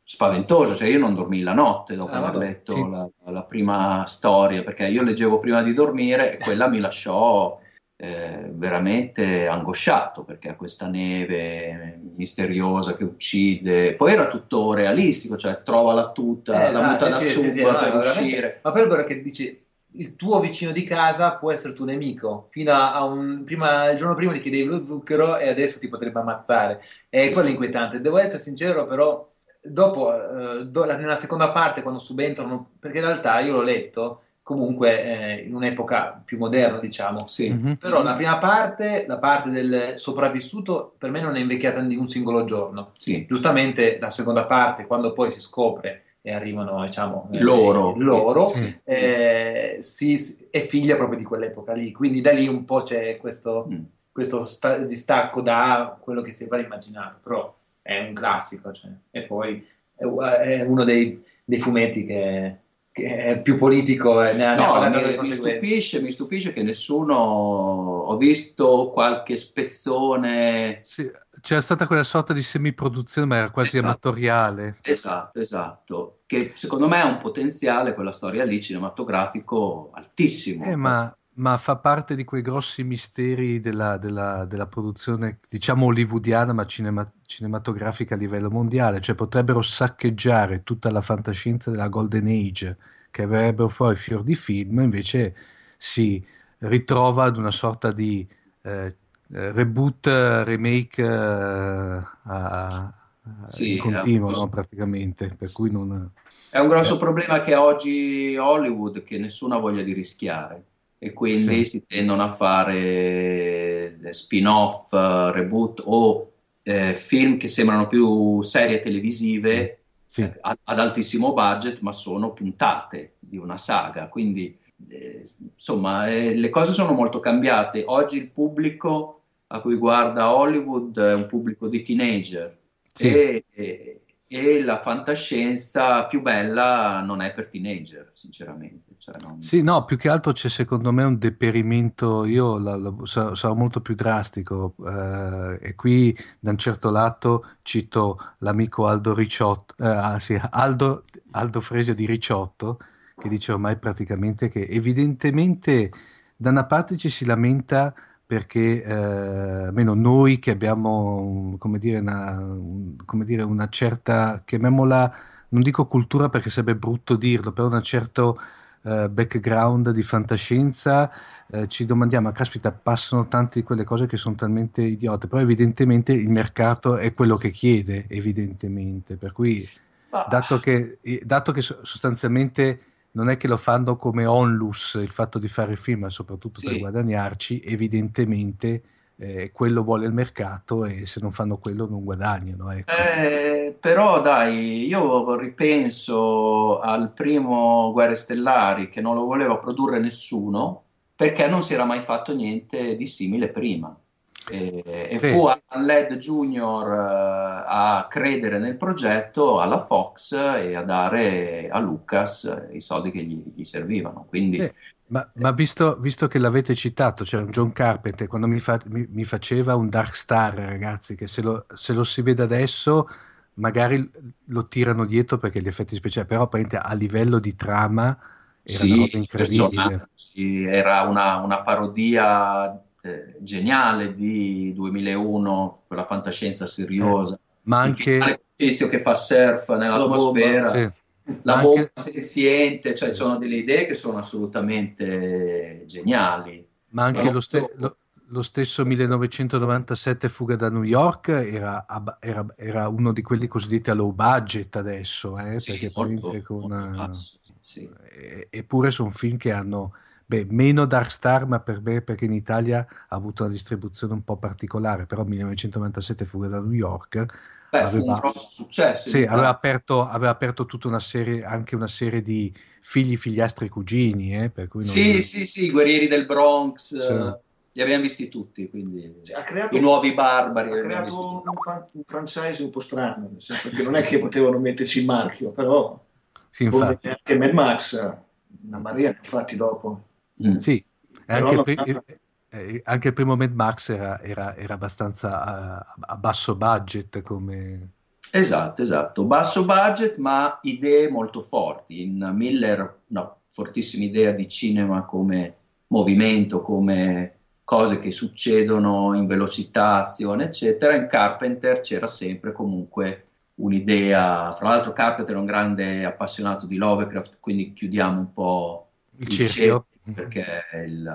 Speaker 4: spaventoso. Cioè, io non dormii la notte dopo
Speaker 5: Ah,
Speaker 4: aver letto
Speaker 1: Sì.
Speaker 4: la, la prima storia, perché io leggevo prima di dormire e quella mi lasciò eh, veramente angosciato perché ha questa neve misteriosa che uccide. Poi era tutto realistico, cioè trova la tuta,
Speaker 5: Eh,
Speaker 4: la
Speaker 5: esatto,
Speaker 4: muta da
Speaker 5: sì, sì, sì, no,
Speaker 4: per
Speaker 5: veramente-
Speaker 4: uscire.
Speaker 5: Ma è quello che dici, il tuo vicino di casa può essere tuo nemico, fino a, un, prima, il giorno prima gli chiedevi lo zucchero e adesso ti potrebbe ammazzare. E quello è inquietante. Devo essere sincero, però, dopo, eh, do- la- nella seconda parte, quando subentrano, perché in realtà io l'ho letto comunque eh, in un'epoca più moderna, diciamo.
Speaker 4: Sì.
Speaker 1: Mhm.
Speaker 5: Però la prima parte, la parte del sopravvissuto, per me non è invecchiata di un singolo giorno.
Speaker 4: Sì.
Speaker 5: Giustamente la seconda parte, quando poi si scopre e arrivano, diciamo, eh,
Speaker 4: Loro.
Speaker 5: loro,
Speaker 1: Sì.
Speaker 5: eh, si- è figlia proprio di quell'epoca lì. Quindi da lì un po' c'è questo,
Speaker 4: Mm.
Speaker 5: questo sta- distacco da quello che si era immaginato, però è un classico, cioè. E poi è, uno dei, dei fumetti che, più politico e ne ha, ne ha
Speaker 4: No, mi, mi stupisce, mi stupisce che nessuno, ho visto qualche spezzone,
Speaker 1: Sì, c'era stata quella sorta di semiproduzione, ma era quasi
Speaker 4: esatto,
Speaker 1: amatoriale.
Speaker 4: esatto, esatto, che secondo me ha un potenziale, quella storia lì, cinematografico altissimo.
Speaker 1: Eh, ma, ma fa parte di quei grossi misteri della, della- della produzione, diciamo hollywoodiana, ma cinema- cinematografica a livello mondiale. Cioè potrebbero saccheggiare tutta la fantascienza della Golden Age, che avrebbero fuori fior di film, invece si ritrova ad una sorta di eh, eh, reboot, remake eh, a- a-
Speaker 4: Sì,
Speaker 1: in continuo, no, praticamente. Per cui non...
Speaker 4: è un grosso
Speaker 1: eh,
Speaker 4: problema che ha oggi Hollywood, che nessuno ha voglia di rischiare. E quindi
Speaker 1: sì,
Speaker 4: si tendono a fare eh, spin-off, reboot o eh, film che sembrano più serie televisive
Speaker 1: sì.
Speaker 4: eh, ad ad altissimo budget, ma sono puntate di una saga. Quindi, eh, insomma, eh, le cose sono molto cambiate. Oggi il pubblico a cui guarda Hollywood è un pubblico di teenager
Speaker 1: Sì.
Speaker 4: e, e- e la fantascienza più bella non è per teenager, sinceramente. Cioè, non-
Speaker 1: Sì, no, più che altro c'è secondo me un deperimento, io la- la- sa- sarò molto più drastico eh, e qui da un certo lato cito l'amico Aldo Ricciotto, eh, ah, sì, Aldo, Aldo Fresia di Ricciotto, che dice ormai praticamente che evidentemente da una parte ci si lamenta perché eh, almeno noi che abbiamo, come dire, una, un- come dire, una certa, chiamiamola, non dico cultura perché sarebbe brutto dirlo, però una certa eh, background di fantascienza, eh, ci domandiamo, caspita, passano tante di quelle cose che sono talmente idiote, però evidentemente il mercato è quello che chiede, evidentemente, per cui dato che, eh, dato che so- sostanzialmente non è che lo fanno come onlus il fatto di fare film, ma soprattutto per
Speaker 4: Sì.
Speaker 1: guadagnarci, evidentemente eh, quello vuole il mercato e se non fanno quello non guadagnano, ecco.
Speaker 4: Eh, però dai, io ripenso al primo Guerre Stellari che non lo voleva produrre nessuno perché non si era mai fatto niente di simile prima. E, e
Speaker 1: Sì.
Speaker 4: fu Alan Ladd Jr. eh, a credere nel progetto alla Fox e a dare a Lucas i soldi che gli, gli servivano. Quindi
Speaker 1: Eh, ma, ma visto, visto che l'avete citato, c'era un John Carpenter, quando mi, fa- mi- mi faceva un Dark Star, ragazzi, che se lo, se lo si vede adesso, magari lo tirano dietro perché gli effetti speciali, però a livello di trama era una
Speaker 4: Sì,
Speaker 1: roba incredibile.
Speaker 4: era una, una parodia eh, geniale di 2001, quella fantascienza seriosa.
Speaker 1: Ma
Speaker 4: Il
Speaker 1: anche,
Speaker 4: finale tizio che fa surf nell'atmosfera,
Speaker 1: sì,
Speaker 4: la
Speaker 1: ma
Speaker 4: bomba
Speaker 1: anche-
Speaker 4: senziente, cioè ci sono delle idee che sono assolutamente geniali.
Speaker 1: ma anche lo, ste- lo- lo stesso 1997 Fuga da New York era, ab- era- era uno di quelli cosiddetti a low budget adesso, eh,
Speaker 4: Sì,
Speaker 1: perché
Speaker 4: molto-
Speaker 1: con,
Speaker 4: molto
Speaker 1: eh,
Speaker 4: basso, sì.
Speaker 1: E- Eppure sono film che hanno beh, meno Dark Star, ma per me perché in Italia ha avuto una distribuzione un po' particolare, però 1997 Fuga da New York
Speaker 4: Beh, fu
Speaker 1: aveva,
Speaker 4: un grosso successo.
Speaker 1: sì, aveva aperto, aveva aperto tutta una serie, anche una serie di figli, figliastri, cugini, eh, per cui non-
Speaker 4: Sì, sì, sì, i guerrieri del Bronx,
Speaker 1: Sì.
Speaker 4: eh, li abbiamo visti tutti, quindi
Speaker 6: Cioè, ha creato,
Speaker 4: i nuovi barbari.
Speaker 6: ha creato un, fan- un franchise un po' strano, nel senso che non è che potevano metterci il marchio, però
Speaker 1: Sì, infatti.
Speaker 6: anche Mad Max, una marea ne ha fatti dopo.
Speaker 4: Mm.
Speaker 1: Sì, anche, il
Speaker 6: non-
Speaker 1: pri- eh, eh, anche il primo Mad Max era, era- era abbastanza a, a basso budget come...
Speaker 4: Esatto, esatto. Basso budget, ma idee molto forti. In Miller, una fortissima idea di cinema come movimento, come cose che succedono in velocità, azione, eccetera. In Carpenter c'era sempre comunque un'idea. Fra l'altro, Carpenter è un grande appassionato di Lovecraft, quindi chiudiamo un po'
Speaker 1: Il
Speaker 4: il
Speaker 1: cerchio.
Speaker 4: cerchio, perché il,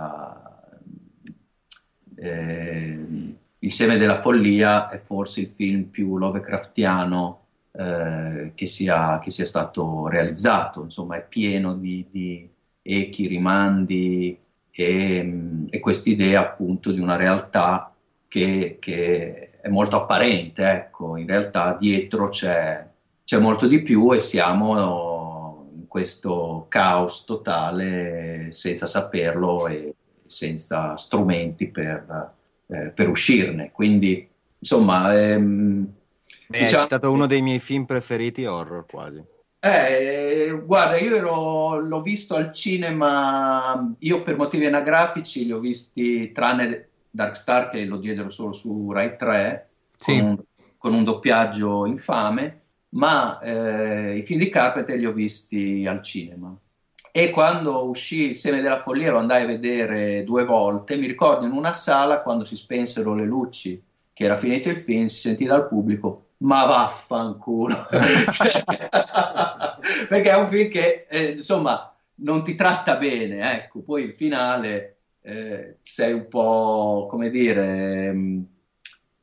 Speaker 4: eh, Il seme della follia è forse il film più Lovecraftiano eh, che sia, che sia stato realizzato, insomma è pieno di, di echi, rimandi e, e quest'idea appunto di una realtà che, che è molto apparente, ecco, in realtà dietro c'è, c'è molto di più e siamo questo caos totale senza saperlo e senza strumenti per, eh, per uscirne. Quindi, insomma, ehm,
Speaker 3: Beh, hai citato uno dei miei film preferiti horror quasi.
Speaker 4: eh, guarda, io ero, l'ho visto al cinema, io per motivi anagrafici li ho visti, tranne Dark Star che lo diedero solo su Rai 3,
Speaker 1: Sì.
Speaker 4: con, un, con un doppiaggio infame, ma eh, i film di Carpenter li ho visti al cinema. E quando uscì Il seme della follia lo andai a vedere due volte, mi ricordo in una sala quando si spensero le luci, che era finito il film, si sentì dal pubblico ma vaffanculo perché è un film che eh, insomma non ti tratta bene ecco. Poi il finale eh, sei un po' come dire mh,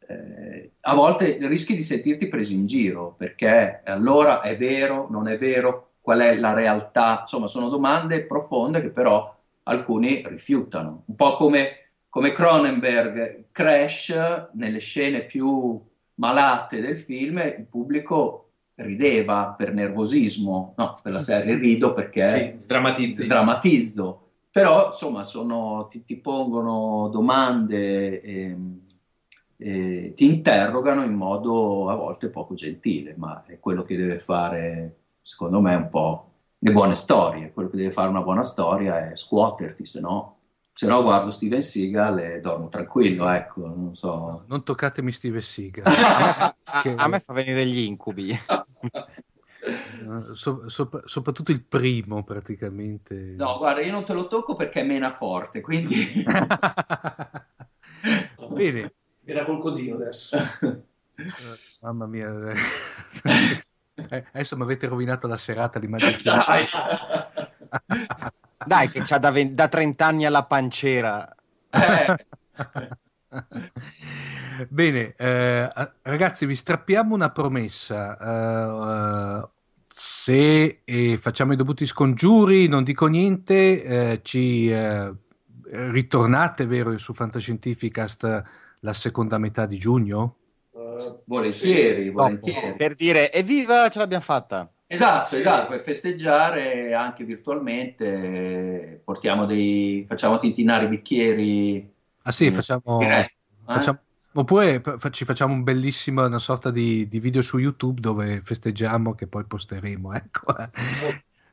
Speaker 4: eh, a volte rischi di sentirti preso in giro perché allora è vero non è vero qual è la realtà? Insomma sono domande profonde che però alcuni rifiutano. Un po' come come Cronenberg Crash nelle scene più malate del film, il pubblico rideva per nervosismo, no, per la serie rido perché
Speaker 5: Sì,
Speaker 4: sdrammatizzo, però insomma sono, ti, ti pongono domande, e, e ti interrogano in modo a volte poco gentile, ma è quello che deve fare, secondo me, un po' le buone storie, quello che deve fare una buona storia è scuoterti, se no se no guardo Steven Seagal e dormo tranquillo, ecco, non so.
Speaker 1: Non toccatemi Steven Seagal.
Speaker 3: A,
Speaker 1: Che-
Speaker 3: a me fa venire gli incubi.
Speaker 1: Eh, so- sopra- soprattutto il primo praticamente.
Speaker 4: No, guarda, io non te lo tocco perché mena forte, quindi...
Speaker 1: Bene,
Speaker 6: Era col codino adesso.
Speaker 1: mamma mia. Eh, adesso mi avete rovinato la serata di Magistrato.
Speaker 4: Dai.
Speaker 3: Dai, che c'ha da, ven- da 30 anni alla pancera.
Speaker 4: Eh,
Speaker 1: Bene, eh, ragazzi, vi strappiamo una promessa. Eh, eh, se eh, facciamo i dovuti scongiuri, non dico niente, eh, ci eh, ritornate, vero, su Fantascientificast la seconda metà di giugno?
Speaker 6: Eh,
Speaker 4: volentieri, volentieri.
Speaker 3: Per dire, evviva, ce l'abbiamo fatta.
Speaker 4: Esatto, esatto, per festeggiare anche virtualmente portiamo dei, facciamo tintinare i bicchieri
Speaker 1: Ah sì,
Speaker 4: eh,
Speaker 1: facciamo,
Speaker 4: diretti.
Speaker 1: Facciamo- oppure ci facciamo un bellissimo, una sorta di, di video su YouTube dove festeggiamo che poi posteremo. Ecco.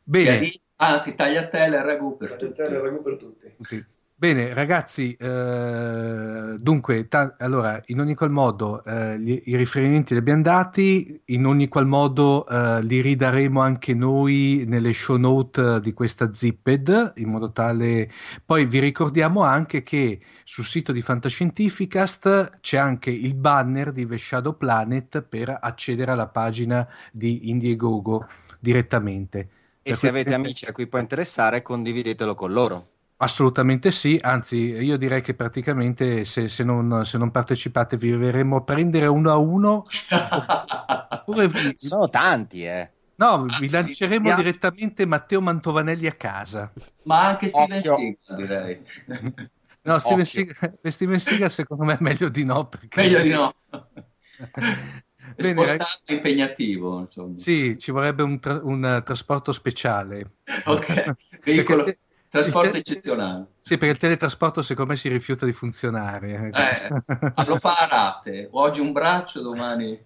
Speaker 1: Bene.
Speaker 4: Anzi, tagliatelle e ragù per tutti.
Speaker 6: Tagliatelle e ragù per tutti.
Speaker 1: Sì. Bene, ragazzi, eh, dunque, ta- allora, in ogni qual modo eh, gli- i riferimenti li abbiamo dati, in ogni qual modo eh, li ridaremo anche noi nelle show note di questa Zipped, in modo tale... Poi vi ricordiamo anche che sul sito di Fantascientificast c'è anche il banner di The Shadow Planet per accedere alla pagina di Indiegogo direttamente.
Speaker 3: E
Speaker 1: Per
Speaker 3: se avete amici a cui può interessare, condividetelo con loro.
Speaker 1: Assolutamente sì, anzi io direi che praticamente se, se non, se non partecipate vi verremo a prendere uno a uno oppure vi,
Speaker 3: Sono tanti, eh.
Speaker 1: no, vi lanceremo
Speaker 4: via-
Speaker 1: direttamente Matteo Mantovanelli a casa.
Speaker 4: Ma anche Steven. Seagal, direi.
Speaker 1: No, Steven. Seagal, Steven Seagal secondo me è meglio di no. Perché...
Speaker 4: Meglio di no.
Speaker 1: Bene,
Speaker 4: Spostato impegnativo, insomma.
Speaker 1: Sì, ci vorrebbe un, tra- un, eh, trasporto speciale.
Speaker 4: Ok, veicolo, trasporto eccezionale.
Speaker 1: Sì, perché il teletrasporto secondo me si rifiuta di funzionare.
Speaker 4: Eh, lo fa a rate. Oggi un braccio, domani,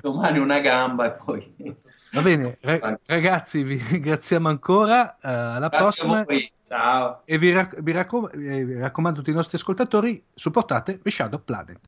Speaker 4: domani una gamba e poi...
Speaker 1: Va bene, ra- ragazzi, vi ringraziamo ancora. eh, alla
Speaker 4: Grazie
Speaker 1: prossima.
Speaker 5: Ciao.
Speaker 1: E vi, rac- vi raccom- eh, vi raccomando a tutti i nostri ascoltatori, supportate The Shadow Planet.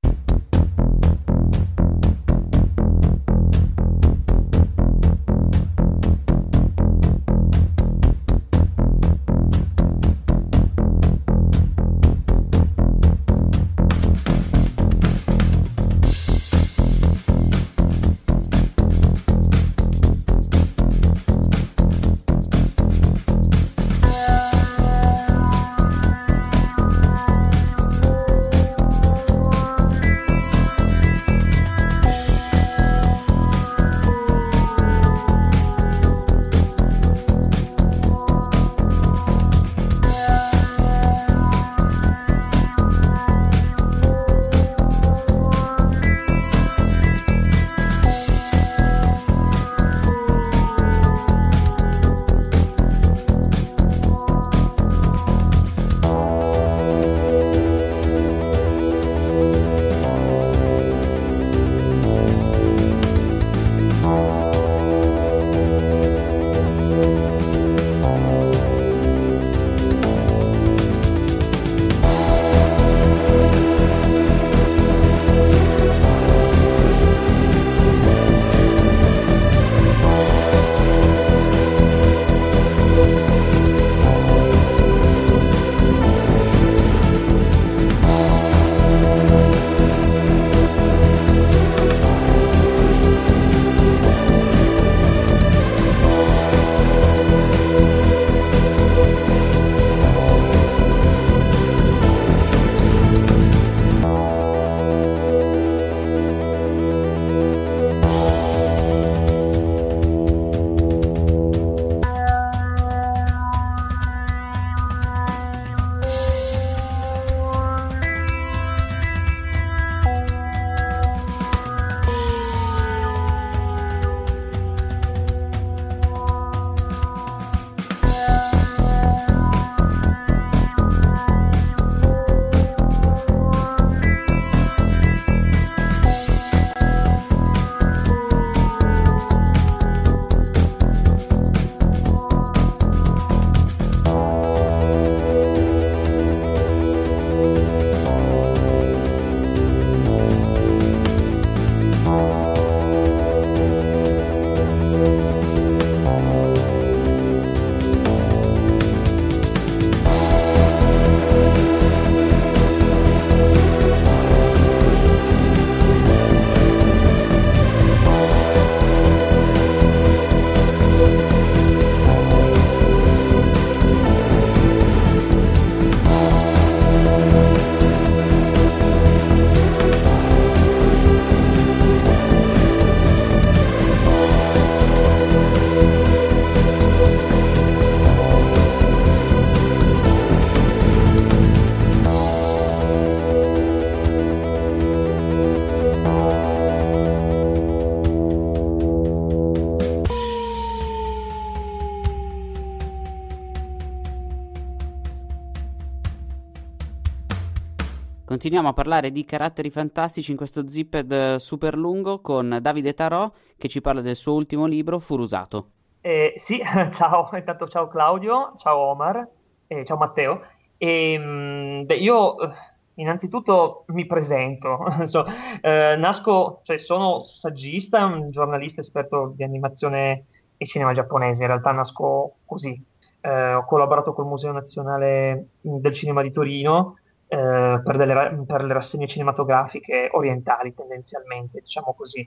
Speaker 2: Continuiamo a parlare di caratteri fantastici in questo zipped eh, super lungo con Davide Tarò che ci parla del suo ultimo libro, Furusato.
Speaker 7: Eh, sì, ciao, intanto ciao Claudio, ciao Omar, eh, ciao Matteo. E, mh, beh, io eh, innanzitutto mi presento, so, eh, nasco, cioè sono saggista, un giornalista esperto di animazione e cinema giapponese, in realtà nasco così. Eh, ho collaborato col Museo Nazionale del Cinema di Torino, eh, per, delle, per, le rassegne cinematografiche orientali tendenzialmente, diciamo così.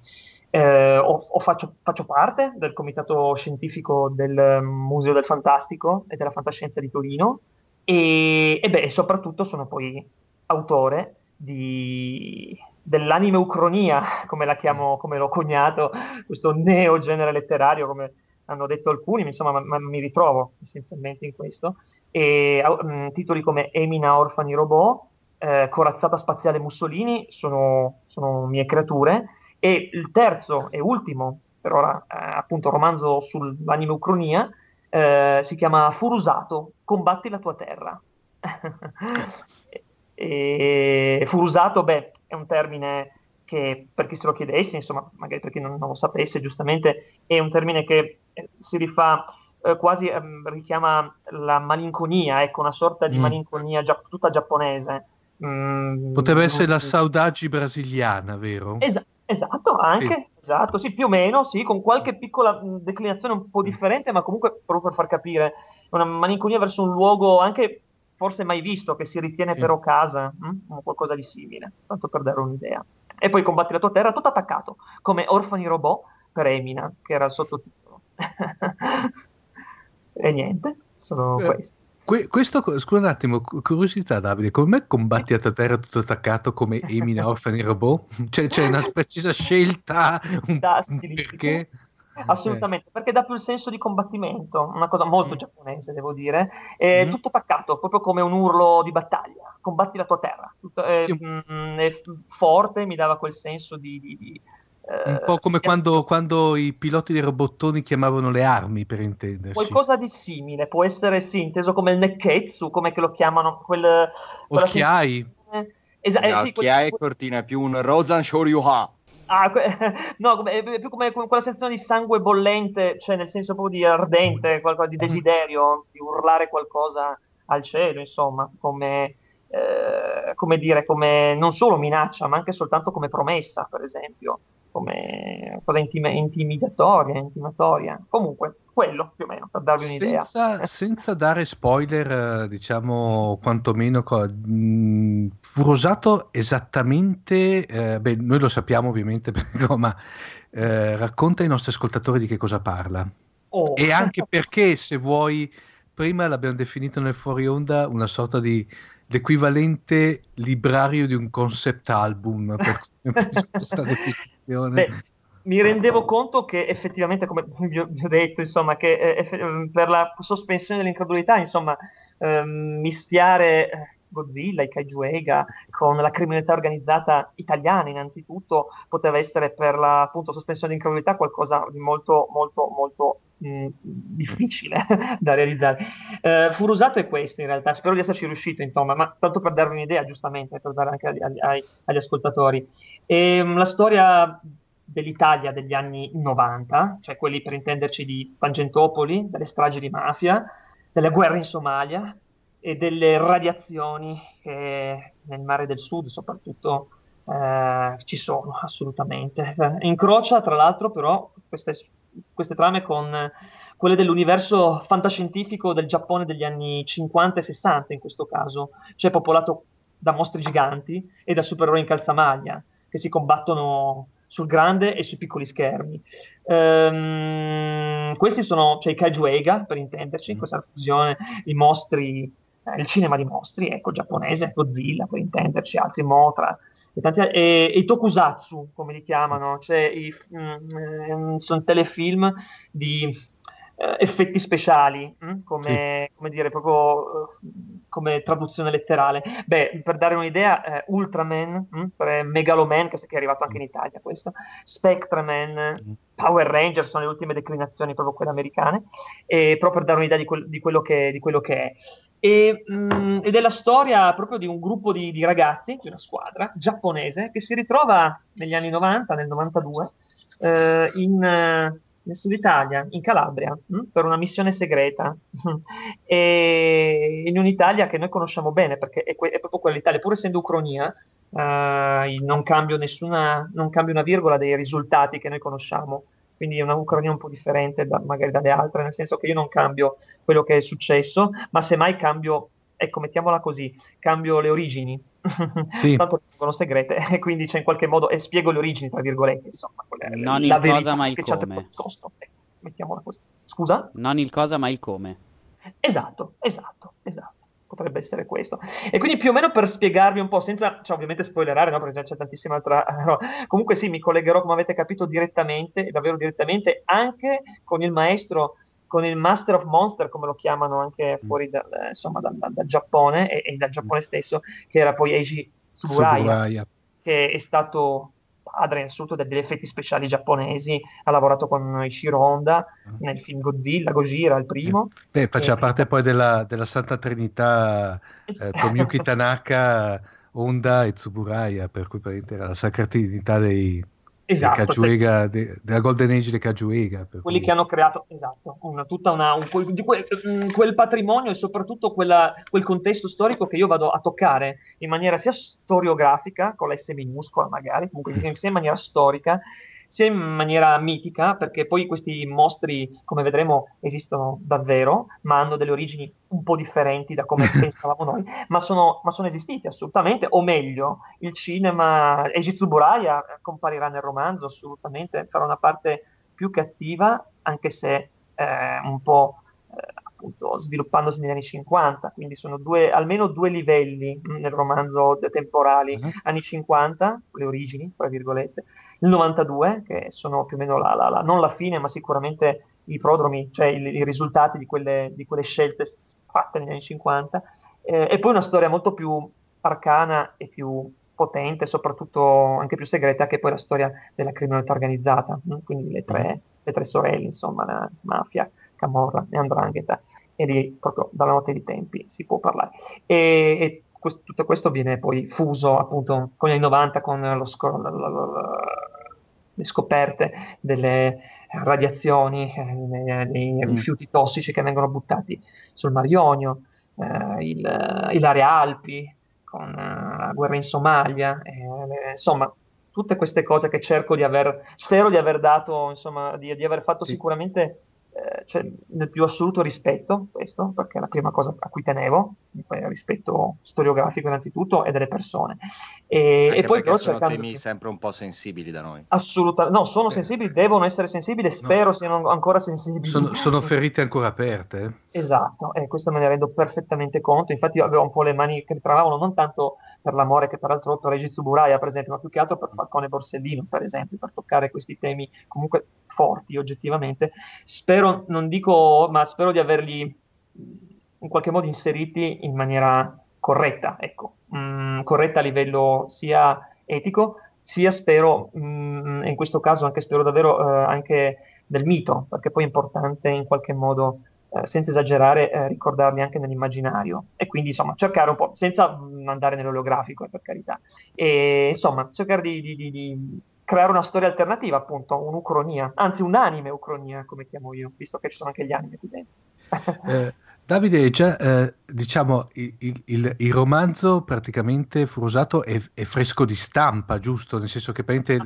Speaker 7: Eh, o, o faccio, faccio, parte del comitato scientifico del Museo del Fantastico e della Fantascienza di Torino e, e beh, soprattutto sono poi autore di, dell'anime ucronia, come la chiamo, come l'ho cognato, questo neogenere letterario, come hanno detto alcuni, insomma, ma, ma mi ritrovo essenzialmente in questo e mm, titoli come Emina Orfani Robot, eh, Corazzata Spaziale Mussolini sono, sono, mie creature e il terzo e ultimo, per ora eh, appunto romanzo sull'anime Ucronia, eh, si chiama Furusato, combatti la tua terra. e, Furusato, beh, è un termine che per chi se lo chiedesse, insomma, magari per chi non, non lo sapesse, giustamente, è un termine che si rifà eh, quasi ehm, richiama la malinconia, ecco, una sorta di mm. malinconia gia- tutta giapponese.
Speaker 1: Mm, Potrebbe essere la saudade brasiliana, vero?
Speaker 7: Es- esatto, anche, sì. esatto, sì, più o meno, sì, con qualche piccola mm, declinazione un po' differente, ma comunque proprio per far capire, una malinconia verso un luogo anche forse mai visto, che si ritiene sì. però casa, hm? o qualcosa di simile, tanto per dare un'idea. E poi combatti la tua terra, tutto attaccato, come Orfani Robot per Emina, che era il sottotitolo. e niente, sono eh, questi.
Speaker 1: Que- questo, scusa un attimo, curiosità Davide, come combatti a terra tutto attaccato come Emina Orphan Robot? Cioè, c'è una precisa scelta, un, perché?
Speaker 7: Assolutamente, perché dà più il senso di combattimento, una cosa molto mm. giapponese, devo dire. È mm. tutto attaccato, proprio come un urlo di battaglia. Combatti la tua terra. Tutto, è, sì. mh, mm, è forte, mi dava quel senso di, di, di
Speaker 1: un eh, po' come quando, quando, i piloti dei robottoni chiamavano le armi, per intenderci.
Speaker 7: Qualcosa di simile, può essere sì, inteso come il nekketsu, come che lo chiamano. Quel,
Speaker 1: occhiai.
Speaker 3: Esa- eh, sì, occhiai quel... cortina, più un Rozan Shoryuha.
Speaker 7: Ah, que- no, è più come, come, quella sensazione di sangue bollente, cioè nel senso proprio di ardente, qualcosa di desiderio, di urlare qualcosa al cielo, insomma, come... Eh, come dire, come non solo minaccia, ma anche soltanto come promessa, per esempio come cosa intim- intimidatoria, intimatoria. Comunque, quello più o meno, per darvi un'idea.
Speaker 1: Senza, senza dare spoiler, diciamo, quantomeno, mh, mm, Furosato esattamente, eh, beh, noi lo sappiamo ovviamente, però, ma eh, racconta ai nostri ascoltatori di che cosa parla. Oh. E anche perché, se vuoi, prima l'abbiamo definito nel fuori onda una sorta di l'equivalente librario di un concept album per questa definizione. Beh,
Speaker 7: mi rendevo conto che effettivamente, come vi ho detto, insomma, che eh, per la sospensione dell'incredulità, insomma, ehm, mischiare eh, Godzilla, i Kaiju Ega, con la criminalità organizzata italiana innanzitutto, poteva essere per la appunto, sospensione di incredulità qualcosa di molto, molto, molto mh, difficile da realizzare. Eh, Furusato è questo in realtà, spero di esserci riuscito, insomma, ma tanto per darvi un'idea, giustamente, per dare anche agli, agli, agli ascoltatori. E, ehm, la storia dell'Italia degli anni 90, cioè quelli per intenderci di Tangentopoli, delle stragi di mafia, delle guerre in Somalia, e delle radiazioni che nel mare del sud soprattutto eh, ci sono assolutamente. Eh, incrocia tra l'altro però queste, queste trame con quelle dell'universo fantascientifico del Giappone degli anni 50 e 60 in questo caso, cioè popolato da mostri giganti e da supereroi in calzamaglia che si combattono sul grande e sui piccoli schermi. Um, questi sono cioè, i Kaiju Eiga, per intenderci, mm. questa fusione di mostri il cinema di mostri, ecco, giapponese, Godzilla, per intenderci, altri Motra, e, tanti, e, e tokusatsu, come li chiamano, cioè i, mm, sono telefilm di eh, effetti speciali, mm, come, sì. come, dire, proprio uh, come traduzione letterale. Beh, per dare un'idea, eh, Ultraman, mm, Megaloman, che è arrivato anche in Italia questo, Spectraman, Power Rangers sono le ultime declinazioni, proprio quelle americane, e proprio per dare un'idea di, quel, di, quello, che, di quello, che, è. E, mh, mm, ed è la storia proprio di un gruppo di, di, ragazzi, di una squadra giapponese, che si ritrova negli anni 90, nel 92, eh, in, nel sud Italia, in Calabria, mh, mm, per una missione segreta, e in un'Italia che noi conosciamo bene, perché è, que- è proprio quell'Italia, pur essendo Ucronia, Uh, non, cambio nessuna, non cambio una virgola dei risultati che noi conosciamo. Quindi è una Ucraina un po' differente da, magari dalle altre, nel senso che io non cambio quello che è successo, ma semmai cambio, ecco, mettiamola così, cambio le origini. Sì. Tanto sono segrete, e quindi c'è in qualche modo, e spiego le origini, tra virgolette, insomma.
Speaker 2: Non il cosa, ma il come.
Speaker 7: Ecco, mettiamola così. Scusa?
Speaker 2: Non il cosa, ma il come.
Speaker 7: Esatto, esatto, esatto potrebbe essere questo. E quindi più o meno per spiegarvi un po', senza cioè, ovviamente spoilerare, no? perché c'è tantissima altra... No. Comunque sì, mi collegherò, come avete capito, direttamente, davvero direttamente, anche con il maestro, con il Master of Monster, come lo chiamano anche mm. fuori dal, insomma, dal, dal, dal Giappone e, e, dal Giappone stesso, che era poi Eiji Tsuburaya, Tsuburaya. che è stato padre innanzitutto degli effetti speciali giapponesi, ha lavorato con Ishiro Honda mm. nel film Godzilla, Gojira, il primo.
Speaker 1: Beh, faceva e... parte poi della, della Santa Trinità eh, Tomiyuki Tanaka, Honda e Tsuburaya, per cui era la Sacra Trinità dei, esatto, Cajuega, cioè, de, della Golden Age di Cajuega.
Speaker 7: Quelli cui... che hanno creato, esatto, una, tutta una, un, quel, mm, quel, patrimonio e soprattutto quella, quel contesto storico che io vado a toccare in maniera sia storiografica, con la S minuscola magari, comunque sia in maniera storica, sia in maniera mitica, perché poi questi mostri, come vedremo, esistono davvero, ma hanno delle origini un po' differenti da come pensavamo noi, ma sono, ma sono, esistiti assolutamente, o meglio, il cinema, Eiji Tsuburaya comparirà nel romanzo assolutamente, farà una parte più cattiva, anche se eh, un po' eh, appunto sviluppandosi negli anni 50, quindi sono due, almeno due livelli nel romanzo temporali, uh-huh. anni 50, le origini, tra virgolette, il 92, che sono più o meno la, la, la, non la fine, ma sicuramente i prodromi, cioè i, i risultati di quelle, di quelle, scelte fatte negli anni 50, eh, e poi una storia molto più arcana e più potente, soprattutto anche più segreta, che è poi la storia della criminalità organizzata, hm? quindi le tre, le tre, sorelle, insomma, la mafia, Camorra e Andrangheta, e lì proprio dalla notte dei tempi si può parlare. E, e questo, tutto questo viene poi fuso appunto con gli anni 90 con lo, lo, lo, le scoperte delle radiazioni, eh, dei mm. rifiuti tossici che vengono buttati sul Mar Ionio, eh, il, il Area Alpi, con uh, la guerra in Somalia, eh, insomma, tutte queste cose che cerco di aver, spero di aver dato, insomma, di, di aver fatto sì. sicuramente eh, cioè, nel più assoluto rispetto, questo, perché è la prima cosa a cui tenevo, rispetto storiografico innanzitutto e delle persone.
Speaker 3: E, e poi però sono temi di... sempre un po' sensibili da noi.
Speaker 7: Assolutamente, no, sono sensibili, devono essere sensibili, spero no. siano ancora sensibili.
Speaker 1: Sono, sono, ferite ancora aperte.
Speaker 7: Esatto, e questo me ne rendo perfettamente conto, infatti avevo un po' le mani che mi travavano non tanto per l'amore che per l'altro rotto Regis Tsuburaya, per esempio, ma più che altro per Falcone Borsellino, per esempio, per toccare questi temi comunque forti oggettivamente. Spero, non dico, ma spero di averli in qualche modo inseriti in maniera corretta, ecco, mm, corretta a livello sia etico, sia spero, mm, in questo caso anche spero davvero eh, anche del mito, perché poi è importante in qualche modo, senza esagerare, eh, ricordarli anche nell'immaginario e quindi insomma cercare un po', senza andare nell'olografico eh, per carità, e insomma cercare di, di, di, di creare una storia alternativa, appunto, un'ucronia, anzi un'anime ucronia, come chiamo io, visto che ci sono anche gli anime qui dentro.
Speaker 1: eh, Davide, già, eh, diciamo, il, il, il, romanzo praticamente Furosato è, è, fresco di stampa, giusto? Nel senso che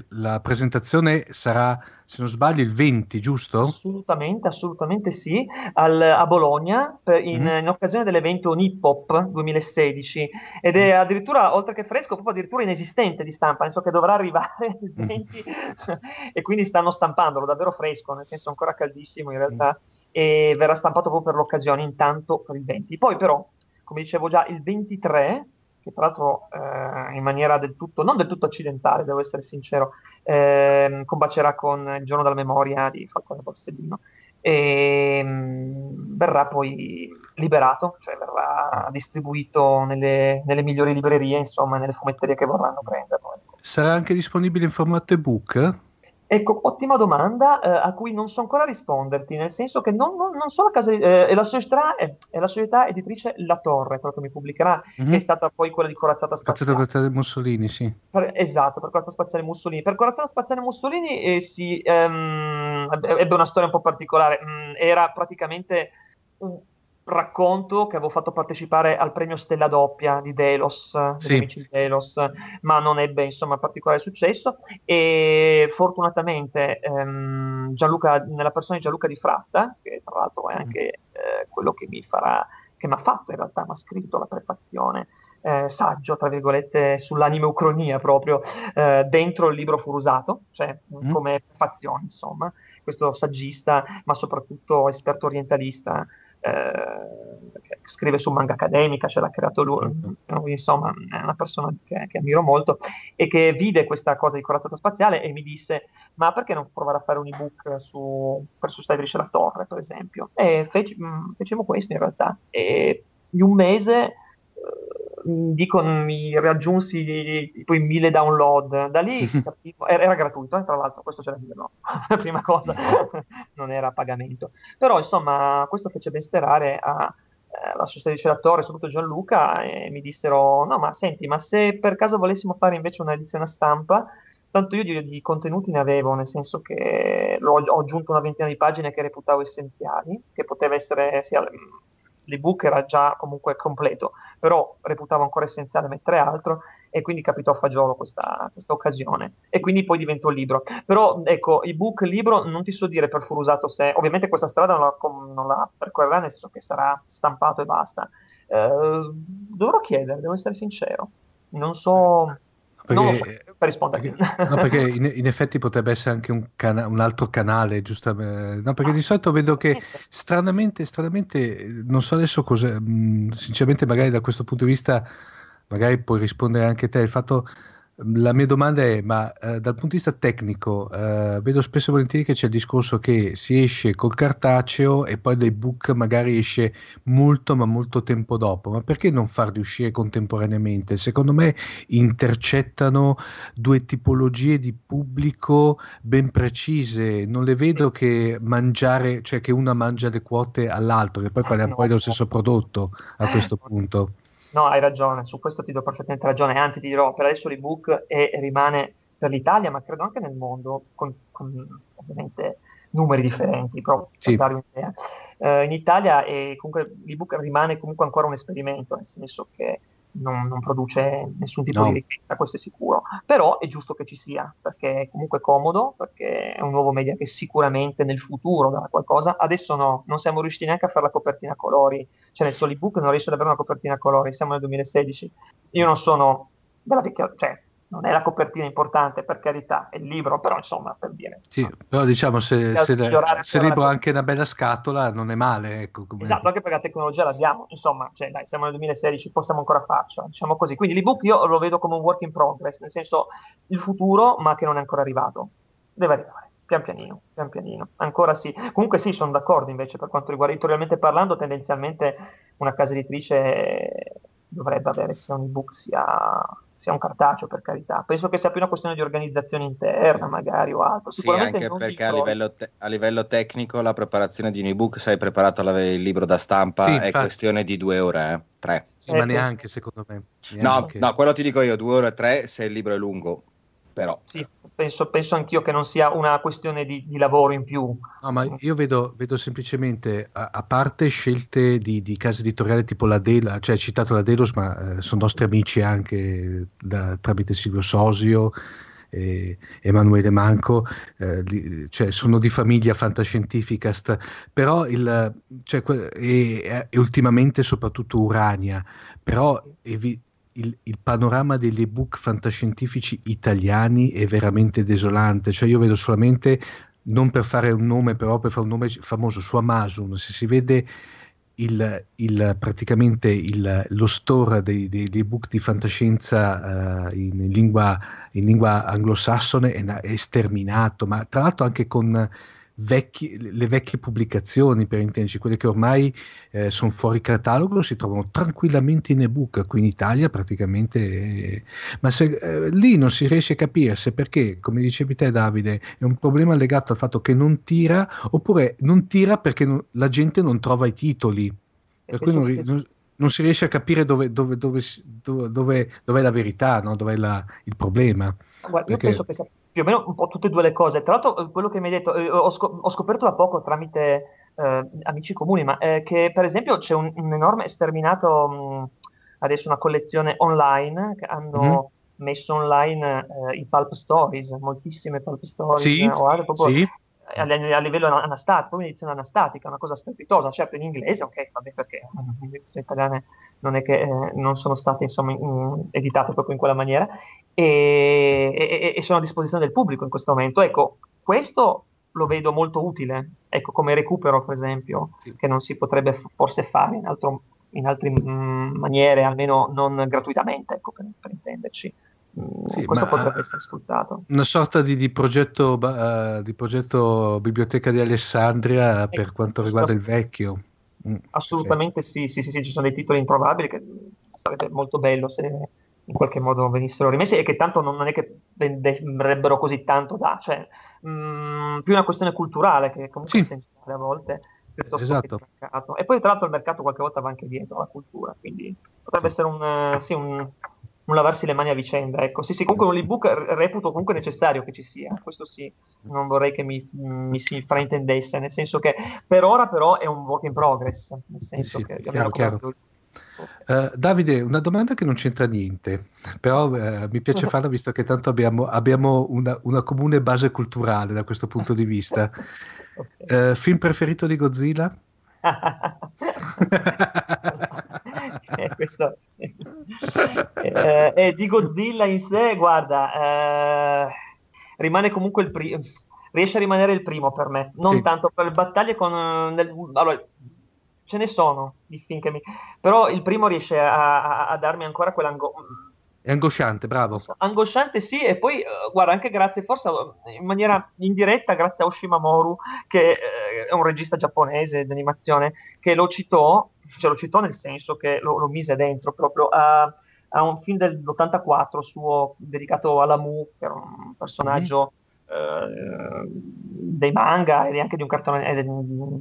Speaker 1: la presentazione sarà, se non sbaglio, il 20, giusto?
Speaker 7: Assolutamente, assolutamente sì, Al, a Bologna, in, mm. in, occasione dell'evento Nippop 2016, ed è mm. addirittura, oltre che fresco, proprio addirittura inesistente di stampa, nel senso che dovrà arrivare il 20, mm. e quindi stanno stampandolo davvero fresco, nel senso ancora caldissimo in realtà. Mm e verrà stampato proprio per l'occasione, intanto per il 20. Poi però, come dicevo già, il 23, che tra l'altro eh, in maniera del tutto, non del tutto accidentale, devo essere sincero, eh, combacerà con il giorno della memoria di Falcone Borsellino e mh, mm, verrà poi liberato, cioè verrà distribuito nelle, nelle, migliori librerie, insomma, nelle fumetterie che vorranno prenderlo. Ecco.
Speaker 1: Sarà anche disponibile in formato ebook?
Speaker 7: Ecco, ottima domanda eh, a cui non so ancora risponderti, nel senso che non, non, non so la casa, eh, è, la società, è, è, la società editrice La Torre, quello che mi pubblicherà, mm-hmm. che è stata poi quella di Corazzata Spaziale.
Speaker 1: Corazzata Mussolini, sì.
Speaker 7: Per, esatto, per Corazzata Spaziale Mussolini. Per Corazzata Spaziale Mussolini eh, si, ehm, ebbe una storia un po' particolare, mm, era praticamente un, racconto che avevo fatto partecipare al premio Stella Doppia di Delos, sì. amici di Delos, ma non ebbe insomma particolare successo e fortunatamente ehm, Gianluca, nella persona di Gianluca Di Fratta, che tra l'altro è anche eh, quello che mi farà, che mi ha fatto in realtà, mi ha scritto la prefazione, eh, saggio, tra virgolette, sull'animeucronia proprio eh, dentro il libro Furusato, cioè mm. come prefazione, insomma, questo saggista, ma soprattutto esperto orientalista eh, scrive su manga accademica, ce l'ha creato lui, certo. insomma è una persona che, che, ammiro molto e che vide questa cosa di corazzata spaziale e mi disse ma perché non provare a fare un ebook su, per su Stadrice la Torre per esempio e feci, mh, mm, fecimo questo in realtà e in un mese dico mi raggiunsi tipo in mille download. Da lì capivo, era, gratuito eh, tra l'altro questo c'è da dirlo. La prima cosa non era a pagamento. Però insomma questo fece ben sperare a eh, la società di Celatore, soprattutto Gianluca, e mi dissero: No, ma senti, ma se per caso volessimo fare invece un'edizione a stampa, tanto io di, di contenuti ne avevo, nel senso che ho, ho aggiunto una ventina di pagine che reputavo essenziali, che poteva essere sia l'ebook era già comunque completo, però reputavo ancora essenziale mettere altro e quindi capitò a fagiolo questa, questa occasione e quindi poi diventò libro. Però ecco, ebook, libro, non ti so dire per Furusato se, ovviamente questa strada non la, non la percorrerà, nel senso che sarà stampato e basta. Eh, dovrò chiedere, devo essere sincero. Non so perché, so, per rispondere.
Speaker 1: Perché, no, perché in, in, effetti potrebbe essere anche un, cana- un altro canale, giustamente. No, perché ah, di solito vedo che stranamente, stranamente, non so adesso cosa, sinceramente magari da questo punto di vista, magari puoi rispondere anche te, il fatto la mia domanda è, ma eh, dal punto di vista tecnico, eh, vedo spesso e volentieri che c'è il discorso che si esce col cartaceo e poi l'ebook magari esce molto ma molto tempo dopo, ma perché non farli uscire contemporaneamente? Secondo me intercettano due tipologie di pubblico ben precise, non le vedo che mangiare, cioè che una mangia le quote all'altro, che poi parliamo poi dello stesso prodotto a questo punto.
Speaker 7: No, hai ragione, su questo ti do perfettamente ragione, anzi ti dirò, per adesso l'ebook è, rimane per l'Italia, ma credo anche nel mondo, con, con ovviamente numeri differenti, proprio sì. per dare un'idea. Uh, in Italia è, comunque, l'ebook rimane comunque ancora un esperimento, nel senso che non, non, produce nessun tipo no. di ricchezza, questo è sicuro. Però è giusto che ci sia, perché è comunque comodo, perché è un nuovo media che sicuramente nel futuro darà qualcosa. Adesso no, non siamo riusciti neanche a fare la copertina a colori, cioè nel solo ebook non riesce ad avere una copertina a colori, siamo nel 2016. Io non sono della vecchia, cioè non è la copertina importante per carità, è il libro, però insomma per dire.
Speaker 1: Sì, però diciamo se, se, se il libro ha anche una bella scatola non è male. Ecco,
Speaker 7: come... Esatto, anche perché la tecnologia l'abbiamo, insomma, cioè, dai, siamo nel 2016, possiamo ancora farcela, diciamo così. Quindi l'ebook io lo vedo come un work in progress, nel senso il futuro ma che non è ancora arrivato, deve arrivare. Pian pianino, pian pianino, ancora sì. Comunque sì, sono d'accordo invece per quanto riguarda editorialmente parlando, tendenzialmente una casa editrice dovrebbe avere sia un ebook sia sia un cartaceo per carità. Penso che sia più una questione di organizzazione interna, magari o altro.
Speaker 3: Sì, anche perché a livello, te- a livello, tecnico la preparazione di un ebook, se hai preparato il libro da stampa, sì, è infatti. questione di due ore, eh? tre.
Speaker 1: Sì, eh, ma neanche secondo me.
Speaker 3: Neanche. No, no, quello ti dico io, due ore e tre se il libro è lungo però.
Speaker 7: Sì, penso, penso anch'io che non sia una questione di, di lavoro in più.
Speaker 1: No, ma io vedo, vedo semplicemente, a, a, parte scelte di, di case editoriali tipo la Dela, cioè hai citato la Delos, ma eh, sono nostri amici anche da, tramite Silvio Sosio. E Emanuele Manco, eh, li, cioè sono di famiglia fantascientificast, però il, cioè, e, e, ultimamente soprattutto Urania, però evi, il, il, panorama degli ebook fantascientifici italiani è veramente desolante. Cioè, io vedo solamente, non per fare un nome, però per fare un nome famoso su Amazon, se si vede il, il, praticamente il, lo store dei, dei, dei, ebook di fantascienza uh, in, lingua, in, lingua, anglosassone è, è, sterminato, ma tra l'altro anche con vecchi, le vecchie pubblicazioni, per intenderci, quelle che ormai eh, sono fuori catalogo, si trovano tranquillamente in ebook qui in Italia praticamente. Eh, ma se, eh, lì non si riesce a capire se perché, come dicevi te Davide, è un problema legato al fatto che non tira oppure non tira perché non, la gente non trova i titoli. Per cui non, non, non, si riesce a capire dove, dove, dove, dove è la verità, no? dove è la, il problema.
Speaker 7: Guarda, perché... io penso che sia più o meno un po' tutte e due le cose. Tra l'altro, quello che mi hai detto, eh, ho, scop- ho, scoperto da poco tramite eh, amici comuni, ma eh, che per esempio c'è un, un enorme sterminato, mh, adesso una collezione online, che hanno mm-hmm. messo online eh, i pulp stories, moltissime pulp stories.
Speaker 1: Sì,
Speaker 7: guarda, proprio,
Speaker 1: sì
Speaker 7: a, a livello anastatico, come edizione anastatica, una cosa strepitosa, certo in inglese, ok, vabbè perché le edizioni italiane non è che eh, non sono state insomma in, editate proprio in quella maniera e, e, e, sono a disposizione del pubblico in questo momento. Ecco, questo lo vedo molto utile, ecco, come recupero per esempio, sì. che non si potrebbe forse fare in, altro, in altre mm, maniere, almeno non gratuitamente, ecco, per, per intenderci. Mm, sì, questo potrebbe essere sfruttato.
Speaker 1: Una sorta di, di, progetto, uh, di progetto Biblioteca di Alessandria per ecco, quanto riguarda il vecchio.
Speaker 7: Mm, Assolutamente sì. Sì, sì, sì, ci sono dei titoli improbabili che sarebbe molto bello se in qualche modo venissero rimessi e che tanto non, è che venderebbero così tanto da, cioè mh, mm, più una questione culturale che comunque sì. è essenziale a volte piuttosto esatto. che il mercato. E poi tra l'altro il mercato qualche volta va anche dietro alla cultura, quindi potrebbe sì. essere un, sì, un non lavarsi le mani a vicenda. Ecco, sì, sì, comunque un ebook reputo comunque necessario che ci sia, questo sì, non vorrei che mi, mi, si fraintendesse, nel senso che per ora però è un work in progress, nel senso sì, che
Speaker 1: chiaro, chiaro. Uh, Davide, una domanda che non c'entra niente, però uh, mi piace farla visto che tanto abbiamo, abbiamo una, una, comune base culturale da questo punto di vista. okay. uh, film preferito di Godzilla?
Speaker 7: eh, questo... eh, eh, di Godzilla in sé, guarda, eh, rimane comunque il primo, riesce a rimanere il primo per me, non sì. tanto per le battaglie con... Nel... Allora, ce ne sono di film che mi... però il primo riesce a, a, a darmi ancora quell'angoscia
Speaker 1: è angosciante, bravo.
Speaker 7: Angosciante sì, e poi uh, guarda, anche grazie, forse in maniera indiretta, grazie a Oshimamoru, che uh, è un regista giapponese d'animazione, che lo citò, cioè lo citò nel senso che lo, lo mise dentro proprio a, a, un film dell'84 suo dedicato alla Mu, che era un personaggio mm. uh, dei manga e anche di un cartone, di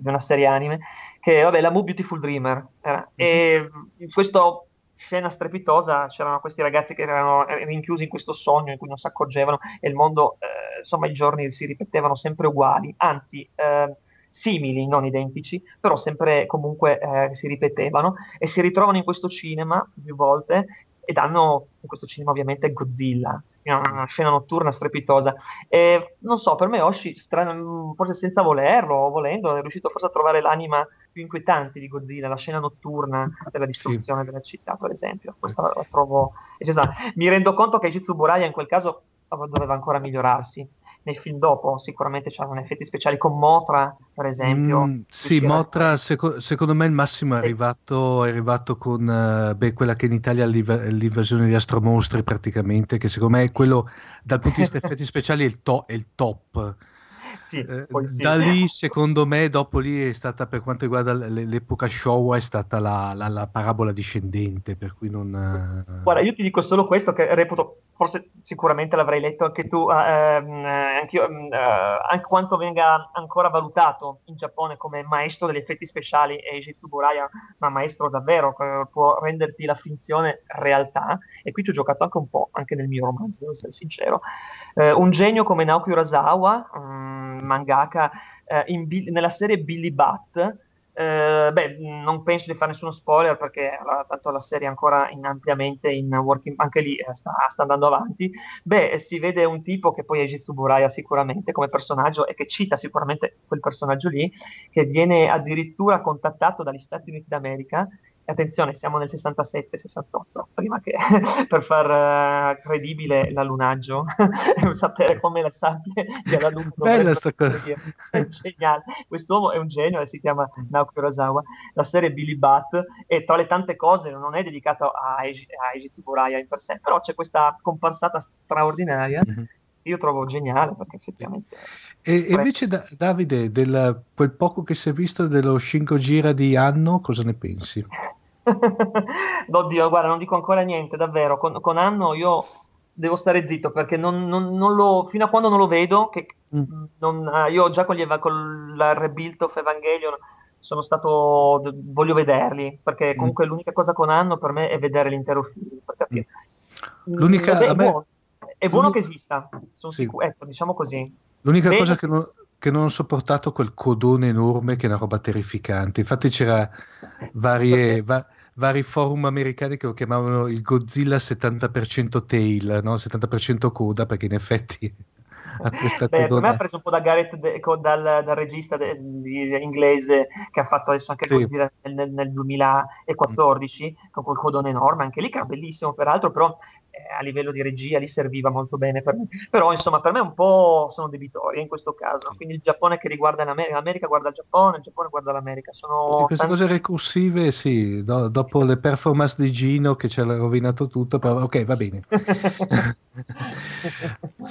Speaker 7: una serie anime, che vabbè, la Mu Beautiful Dreamer era. Mm. E in questo scena strepitosa, c'erano questi ragazzi che erano rinchiusi in questo sogno in cui non si accorgevano e il mondo, eh, insomma, i giorni si ripetevano sempre uguali, anzi eh, simili, non identici, però sempre comunque eh, si ripetevano e si ritrovano in questo cinema più volte ed hanno in questo cinema ovviamente Godzilla, una scena notturna strepitosa. E non so, per me Oshi, stran- forse senza volerlo o volendo, è riuscito forse a trovare l'anima più inquietante di Godzilla, la scena notturna della distruzione sì. della città, per esempio. Questa la trovo eccezionale. Mi rendo conto che Jitsu Buraya in quel caso doveva ancora migliorarsi. Nei film dopo sicuramente c'erano effetti speciali con Motra, per esempio. Mm,
Speaker 1: sì, Motra, seco- secondo me il massimo è arrivato, è arrivato con uh, beh, quella che in Italia è l'invasione di astromostri praticamente, che secondo me è quello, dal punto di vista effetti speciali, è il, to- è il top
Speaker 7: sì, eh,
Speaker 1: sì. Da lì, secondo me, dopo lì è stata, per quanto riguarda l'epoca Showa, è stata la, la, la parabola discendente, per cui non...
Speaker 7: Eh, Guarda, io ti dico solo questo, che reputo, forse sicuramente l'avrai letto anche tu, eh, ehm, eh, anche quanto venga ancora valutato in Giappone come maestro degli effetti speciali Eiji Tsuburaya, ma maestro davvero, può renderti la finzione realtà, e qui ci ho giocato anche un po', anche nel mio romanzo, devo essere sincero. Eh, un genio come Naoki Urasawa, um, mangaka, eh, in, nella serie Billy Bat. Eh, beh, non penso di fare nessuno spoiler perché la, tanto la serie è ancora in, ampiamente in working, anche lì eh, sta, sta, andando avanti. Beh, si vede un tipo che poi è Jitsuburaya sicuramente come personaggio e che cita sicuramente quel personaggio lì, che viene addirittura contattato dagli Stati Uniti d'America attenzione, siamo nel 67-68, prima che per far uh, credibile l'allunaggio, sapere come la sabbia della
Speaker 1: Bella sta cosa.
Speaker 7: Geniale. Quest'uomo è un genio e si chiama Naoki Urasawa. La serie Billy Bat e tra le tante cose non è dedicato a, Eiji, a Eiji Tsuburaya in per sé, però c'è questa comparsata straordinaria mm-hmm. Io trovo geniale perché effettivamente...
Speaker 1: E, invece da, Davide, del, quel poco che si è visto dello Shinko Gira di Anno, cosa ne pensi?
Speaker 7: Oddio, guarda, non dico ancora niente, davvero. Con, con Anno io devo stare zitto perché non, non, non lo, fino a quando non lo vedo, che mm. non, uh, io già con, gli, con la Rebuild of Evangelion sono stato, voglio vederli, perché mm. comunque mm. l'unica cosa con Anno per me è vedere l'intero film, per capire.
Speaker 1: Mm. L'unica,
Speaker 7: è,
Speaker 1: me...
Speaker 7: buono, è buono che esista, sono sì. sicuro, ecco, diciamo così.
Speaker 1: L'unica Bene. cosa che non, che non ho sopportato quel codone enorme che è una roba terrificante. Infatti c'era varie, va, vari forum americani che lo chiamavano il Godzilla 70% tail, no? 70% coda, perché in effetti
Speaker 7: ha questa Beh, codona... me ha preso un po' da Gareth, de, dal, dal, regista de, de, inglese che ha fatto adesso anche sì. Nel, nel 2014, mm. con quel codone enorme, anche lì che era bellissimo peraltro, però eh, a livello di regia lì serviva molto bene per me. Però insomma per me un po' sono debitori in questo caso. Quindi il Giappone che riguarda l'America, l'America guarda il Giappone, il Giappone guarda l'America. Sono
Speaker 1: queste tanti... cose recursive, sì, do, dopo le performance di Gino che ci ha rovinato tutto, però ok, va bene.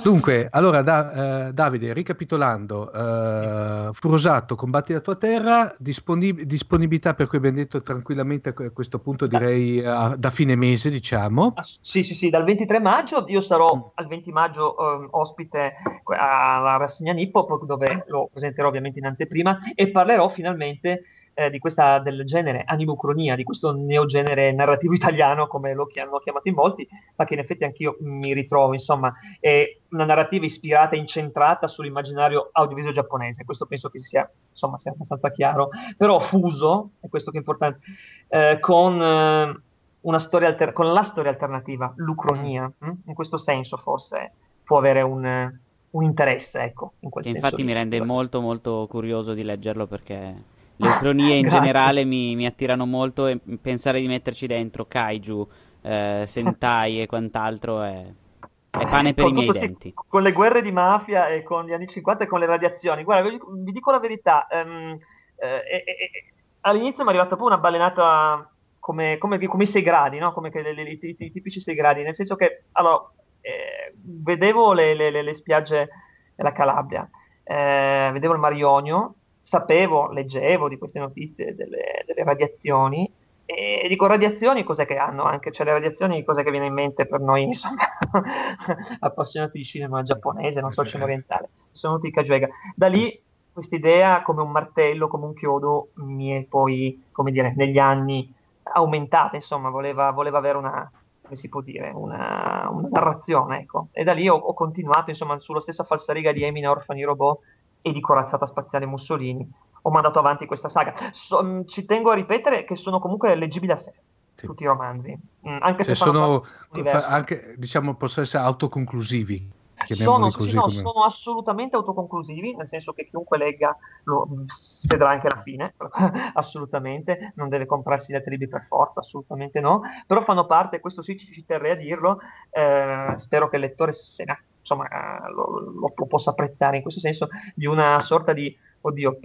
Speaker 1: Dunque, allora da, eh, Davide, ricapitolando, eh, Furosato, combatti la tua terra, disponib- disponibilità per cui abbiamo detto tranquillamente a questo punto direi eh, da fine mese, diciamo.
Speaker 7: Ah, sì, sì, sì, dal 23 maggio io sarò mm. al 20 maggio eh, ospite alla rassegna Nippop dove lo presenterò ovviamente in anteprima e parlerò finalmente eh, di questa del genere animocronia, di questo neogenere narrativo italiano come lo hanno chiamato in molti, ma che in effetti anch'io mi ritrovo, insomma, è una narrativa ispirata e incentrata sull'immaginario audiovisivo giapponese, questo penso che sia, insomma, sia abbastanza chiaro, però fuso, è questo che è importante, eh, con... Eh, una storia alter- con la storia alternativa, l'Ucronia, mh? Mm. Hm? in questo senso forse può avere un, un interesse, ecco, in quel
Speaker 2: che
Speaker 7: senso.
Speaker 2: Infatti mi rende molto molto curioso di leggerlo perché le ucronie in generale mi, mi, attirano molto e pensare di metterci dentro kaiju, eh, sentai e quant'altro è, è pane per con, i miei sì, denti.
Speaker 7: Con le guerre di mafia e con gli anni 50 e con le radiazioni. Guarda, vi, vi dico la verità, um, eh, eh, all'inizio mi è arrivata poi una balenata come, come, come i 6 gradi, no? come le, le, i, i, tipici 6 gradi, nel senso che allora, eh, vedevo le, le, le, spiagge della Calabria, eh, vedevo il Mar Ionio, sapevo, leggevo di queste notizie delle, delle radiazioni e dico radiazioni cos'è che hanno anche, cioè le radiazioni cos'è che viene in mente per noi insomma appassionati di cinema giapponese, non so cinema orientale, sono tutti Kajuega. Da lì questa idea come un martello, come un chiodo mi è poi, come dire, negli anni aumentata, insomma, voleva, voleva avere una, come si può dire, una, una narrazione, ecco. E da lì ho, ho, continuato, insomma, sulla stessa falsariga di Emina, Orfani Robot e di Corazzata Spaziale Mussolini. Ho mandato avanti questa saga. So, mm, ci tengo a ripetere che sono comunque leggibili a sé. Sì. Tutti i romanzi, mm, anche se
Speaker 1: cioè sono, anche, diciamo, possono essere autoconclusivi
Speaker 7: sono, così, no, sono assolutamente autoconclusivi, nel senso che chiunque legga lo, vedrà anche la fine, assolutamente, non deve comprarsi le libri per forza, assolutamente no, però fanno parte, questo sì ci, ci terrei a dirlo, eh, spero che il lettore se ne, insomma, lo, lo, lo, possa apprezzare in questo senso, di una sorta di, oddio,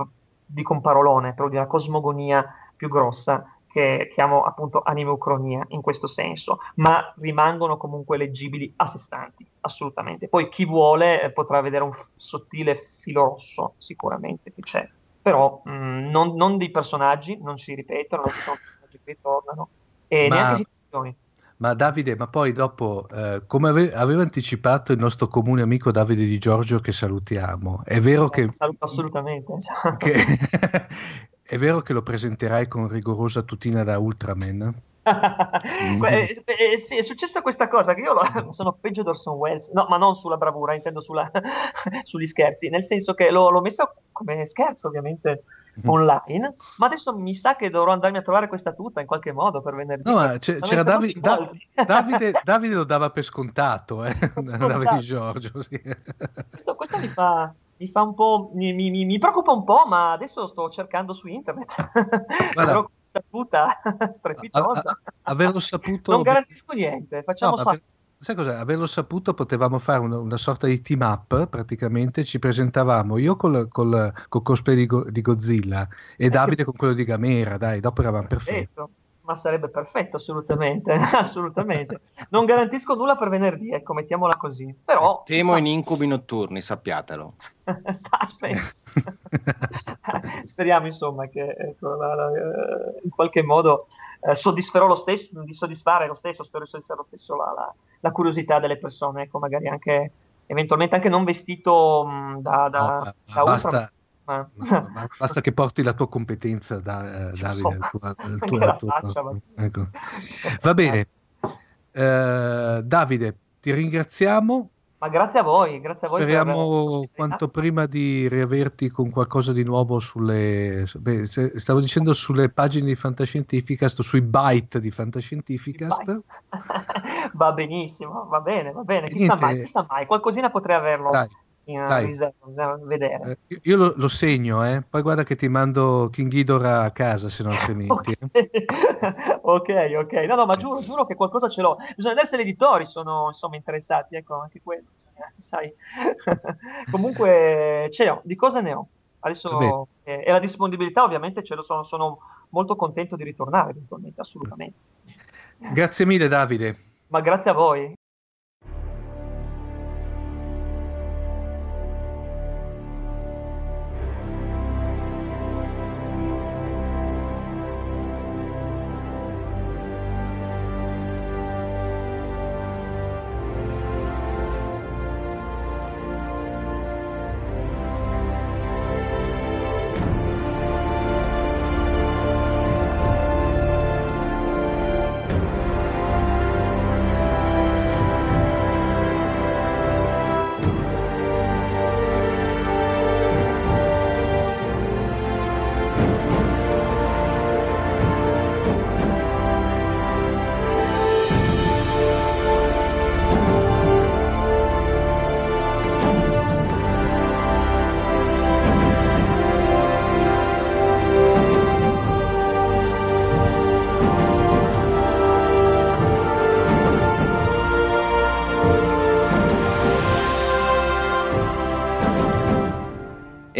Speaker 7: di comparolone, però di una cosmogonia più grossa che chiamo appunto animeucronia in questo senso, ma rimangono comunque leggibili a sé stanti, assolutamente. Poi chi vuole eh, potrà vedere un sottile filo rosso, sicuramente che c'è, però mh, mm, non, non, dei personaggi, non si ripetono, non ci sono personaggi che ritornano, e ma... neanche situazioni.
Speaker 1: Ma Davide, ma poi dopo, eh, come ave- aveva anticipato il nostro comune amico Davide Di Giorgio, che salutiamo, è vero eh, che...
Speaker 7: Saluto assolutamente.
Speaker 1: Che, È vero che lo presenterai con rigorosa tutina da Ultraman?
Speaker 7: mm. eh, eh, sì, è successa questa cosa che io lo, sono peggio di Orson Welles, no, ma non sulla bravura, intendo sulla, sugli scherzi, nel senso che l'ho, l'ho messa come scherzo ovviamente. online, ma adesso mi sa che dovrò andarmi a trovare questa tuta in qualche modo per venerdì.
Speaker 1: No, ma c'è, c'era Davi, da, Davide, Davide, lo dava per scontato, eh? Davide Giorgio. Sì.
Speaker 7: Questo, questo mi fa mi fa un po', mi, mi, mi, preoccupa un po', ma adesso sto cercando su internet. Guarda, questa puta strepitosa.
Speaker 1: averlo saputo...
Speaker 7: Non garantisco niente, facciamo no,
Speaker 1: per, Sai cos'è? Averlo saputo potevamo fare una, una, sorta di team up, praticamente ci presentavamo io col, col, col cosplay di, Go, di, Godzilla e eh, Davide con quello di Gamera, dai, dopo eravamo perfetti.
Speaker 7: Ma sarebbe perfetto, assolutamente, assolutamente. Non garantisco nulla per venerdì, ecco, mettiamola così. Però,
Speaker 3: Temo in incubi notturni, sappiatelo.
Speaker 7: Speriamo, insomma, che ecco, la, la, eh, in qualche modo eh, soddisferò lo stesso, di soddisfare lo stesso, spero di soddisfare lo stesso la, la, curiosità delle persone, ecco, magari anche, eventualmente anche non vestito mh, da, da,
Speaker 1: no,
Speaker 7: da
Speaker 1: basta, ultra, ma... No, basta che porti la tua competenza, da, eh, Davide. So, tua, la tua, faccia, ma... ecco. Va bene, eh, Davide, ti ringraziamo.
Speaker 7: Ma grazie a voi, grazie a voi.
Speaker 1: Speriamo quanto prima di riaverti con qualcosa di nuovo sulle. Beh, stavo dicendo sulle pagine di Fantascientificast, sui byte di Fantascientificast.
Speaker 7: va benissimo, va bene, va bene. Chissà mai, chissà mai, qualcosina potrei averlo.
Speaker 1: Dai dai.
Speaker 7: vedere.
Speaker 1: Eh, io lo, lo, segno, eh? poi guarda che ti mando King Ghidorah a casa se non ci metti.
Speaker 7: ok, ok, no, no, ma giuro, giuro che qualcosa ce l'ho. Bisogna essere editori, sono insomma interessati, ecco, anche quello, sai. Comunque ce l'ho, di cosa ne ho? Adesso, eh, e la disponibilità ovviamente ce lo sono, sono molto contento di ritornare eventualmente, assolutamente.
Speaker 1: Grazie mille Davide.
Speaker 7: Ma grazie a voi.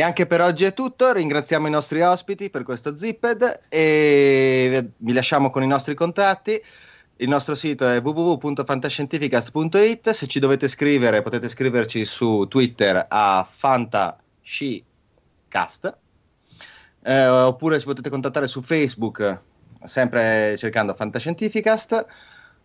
Speaker 3: Anche per oggi è tutto. Ringraziamo i nostri ospiti per questo Zipped e vi lasciamo con i nostri contatti. Il nostro sito è www.fantascientificast.it. Se ci dovete scrivere, potete scriverci su Twitter a fantascicast. Eh, oppure ci potete contattare su Facebook, sempre cercando Fantascientificast,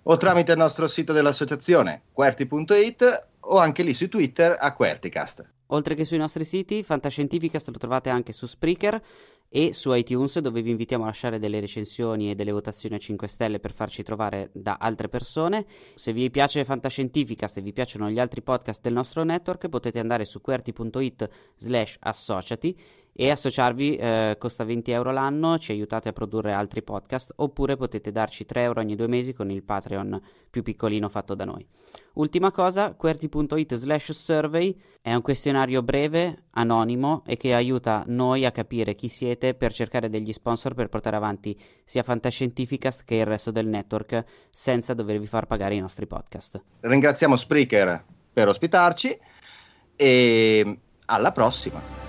Speaker 3: o tramite il nostro sito dell'associazione, querti.it, o anche lì su Twitter a Querticast.
Speaker 2: Oltre che sui nostri siti, Fantascientificast lo trovate anche su Spreaker e su iTunes dove vi invitiamo a lasciare delle recensioni e delle votazioni a 5 stelle per farci trovare da altre persone. Se vi piace Fantascientificast e vi piacciono gli altri podcast del nostro network potete andare su qwerty.it slash associati e associarvi eh, costa 20 euro l'anno, ci aiutate a produrre altri podcast oppure potete darci 3 euro ogni due mesi con il Patreon più piccolino fatto da noi. Ultima cosa, QWERTY.it slash survey è un questionario breve, anonimo e che aiuta noi a capire chi siete per cercare degli sponsor per portare avanti sia Fantascientificast che il resto del network senza dovervi far pagare i nostri podcast.
Speaker 3: Ringraziamo Spreaker per ospitarci e alla prossima!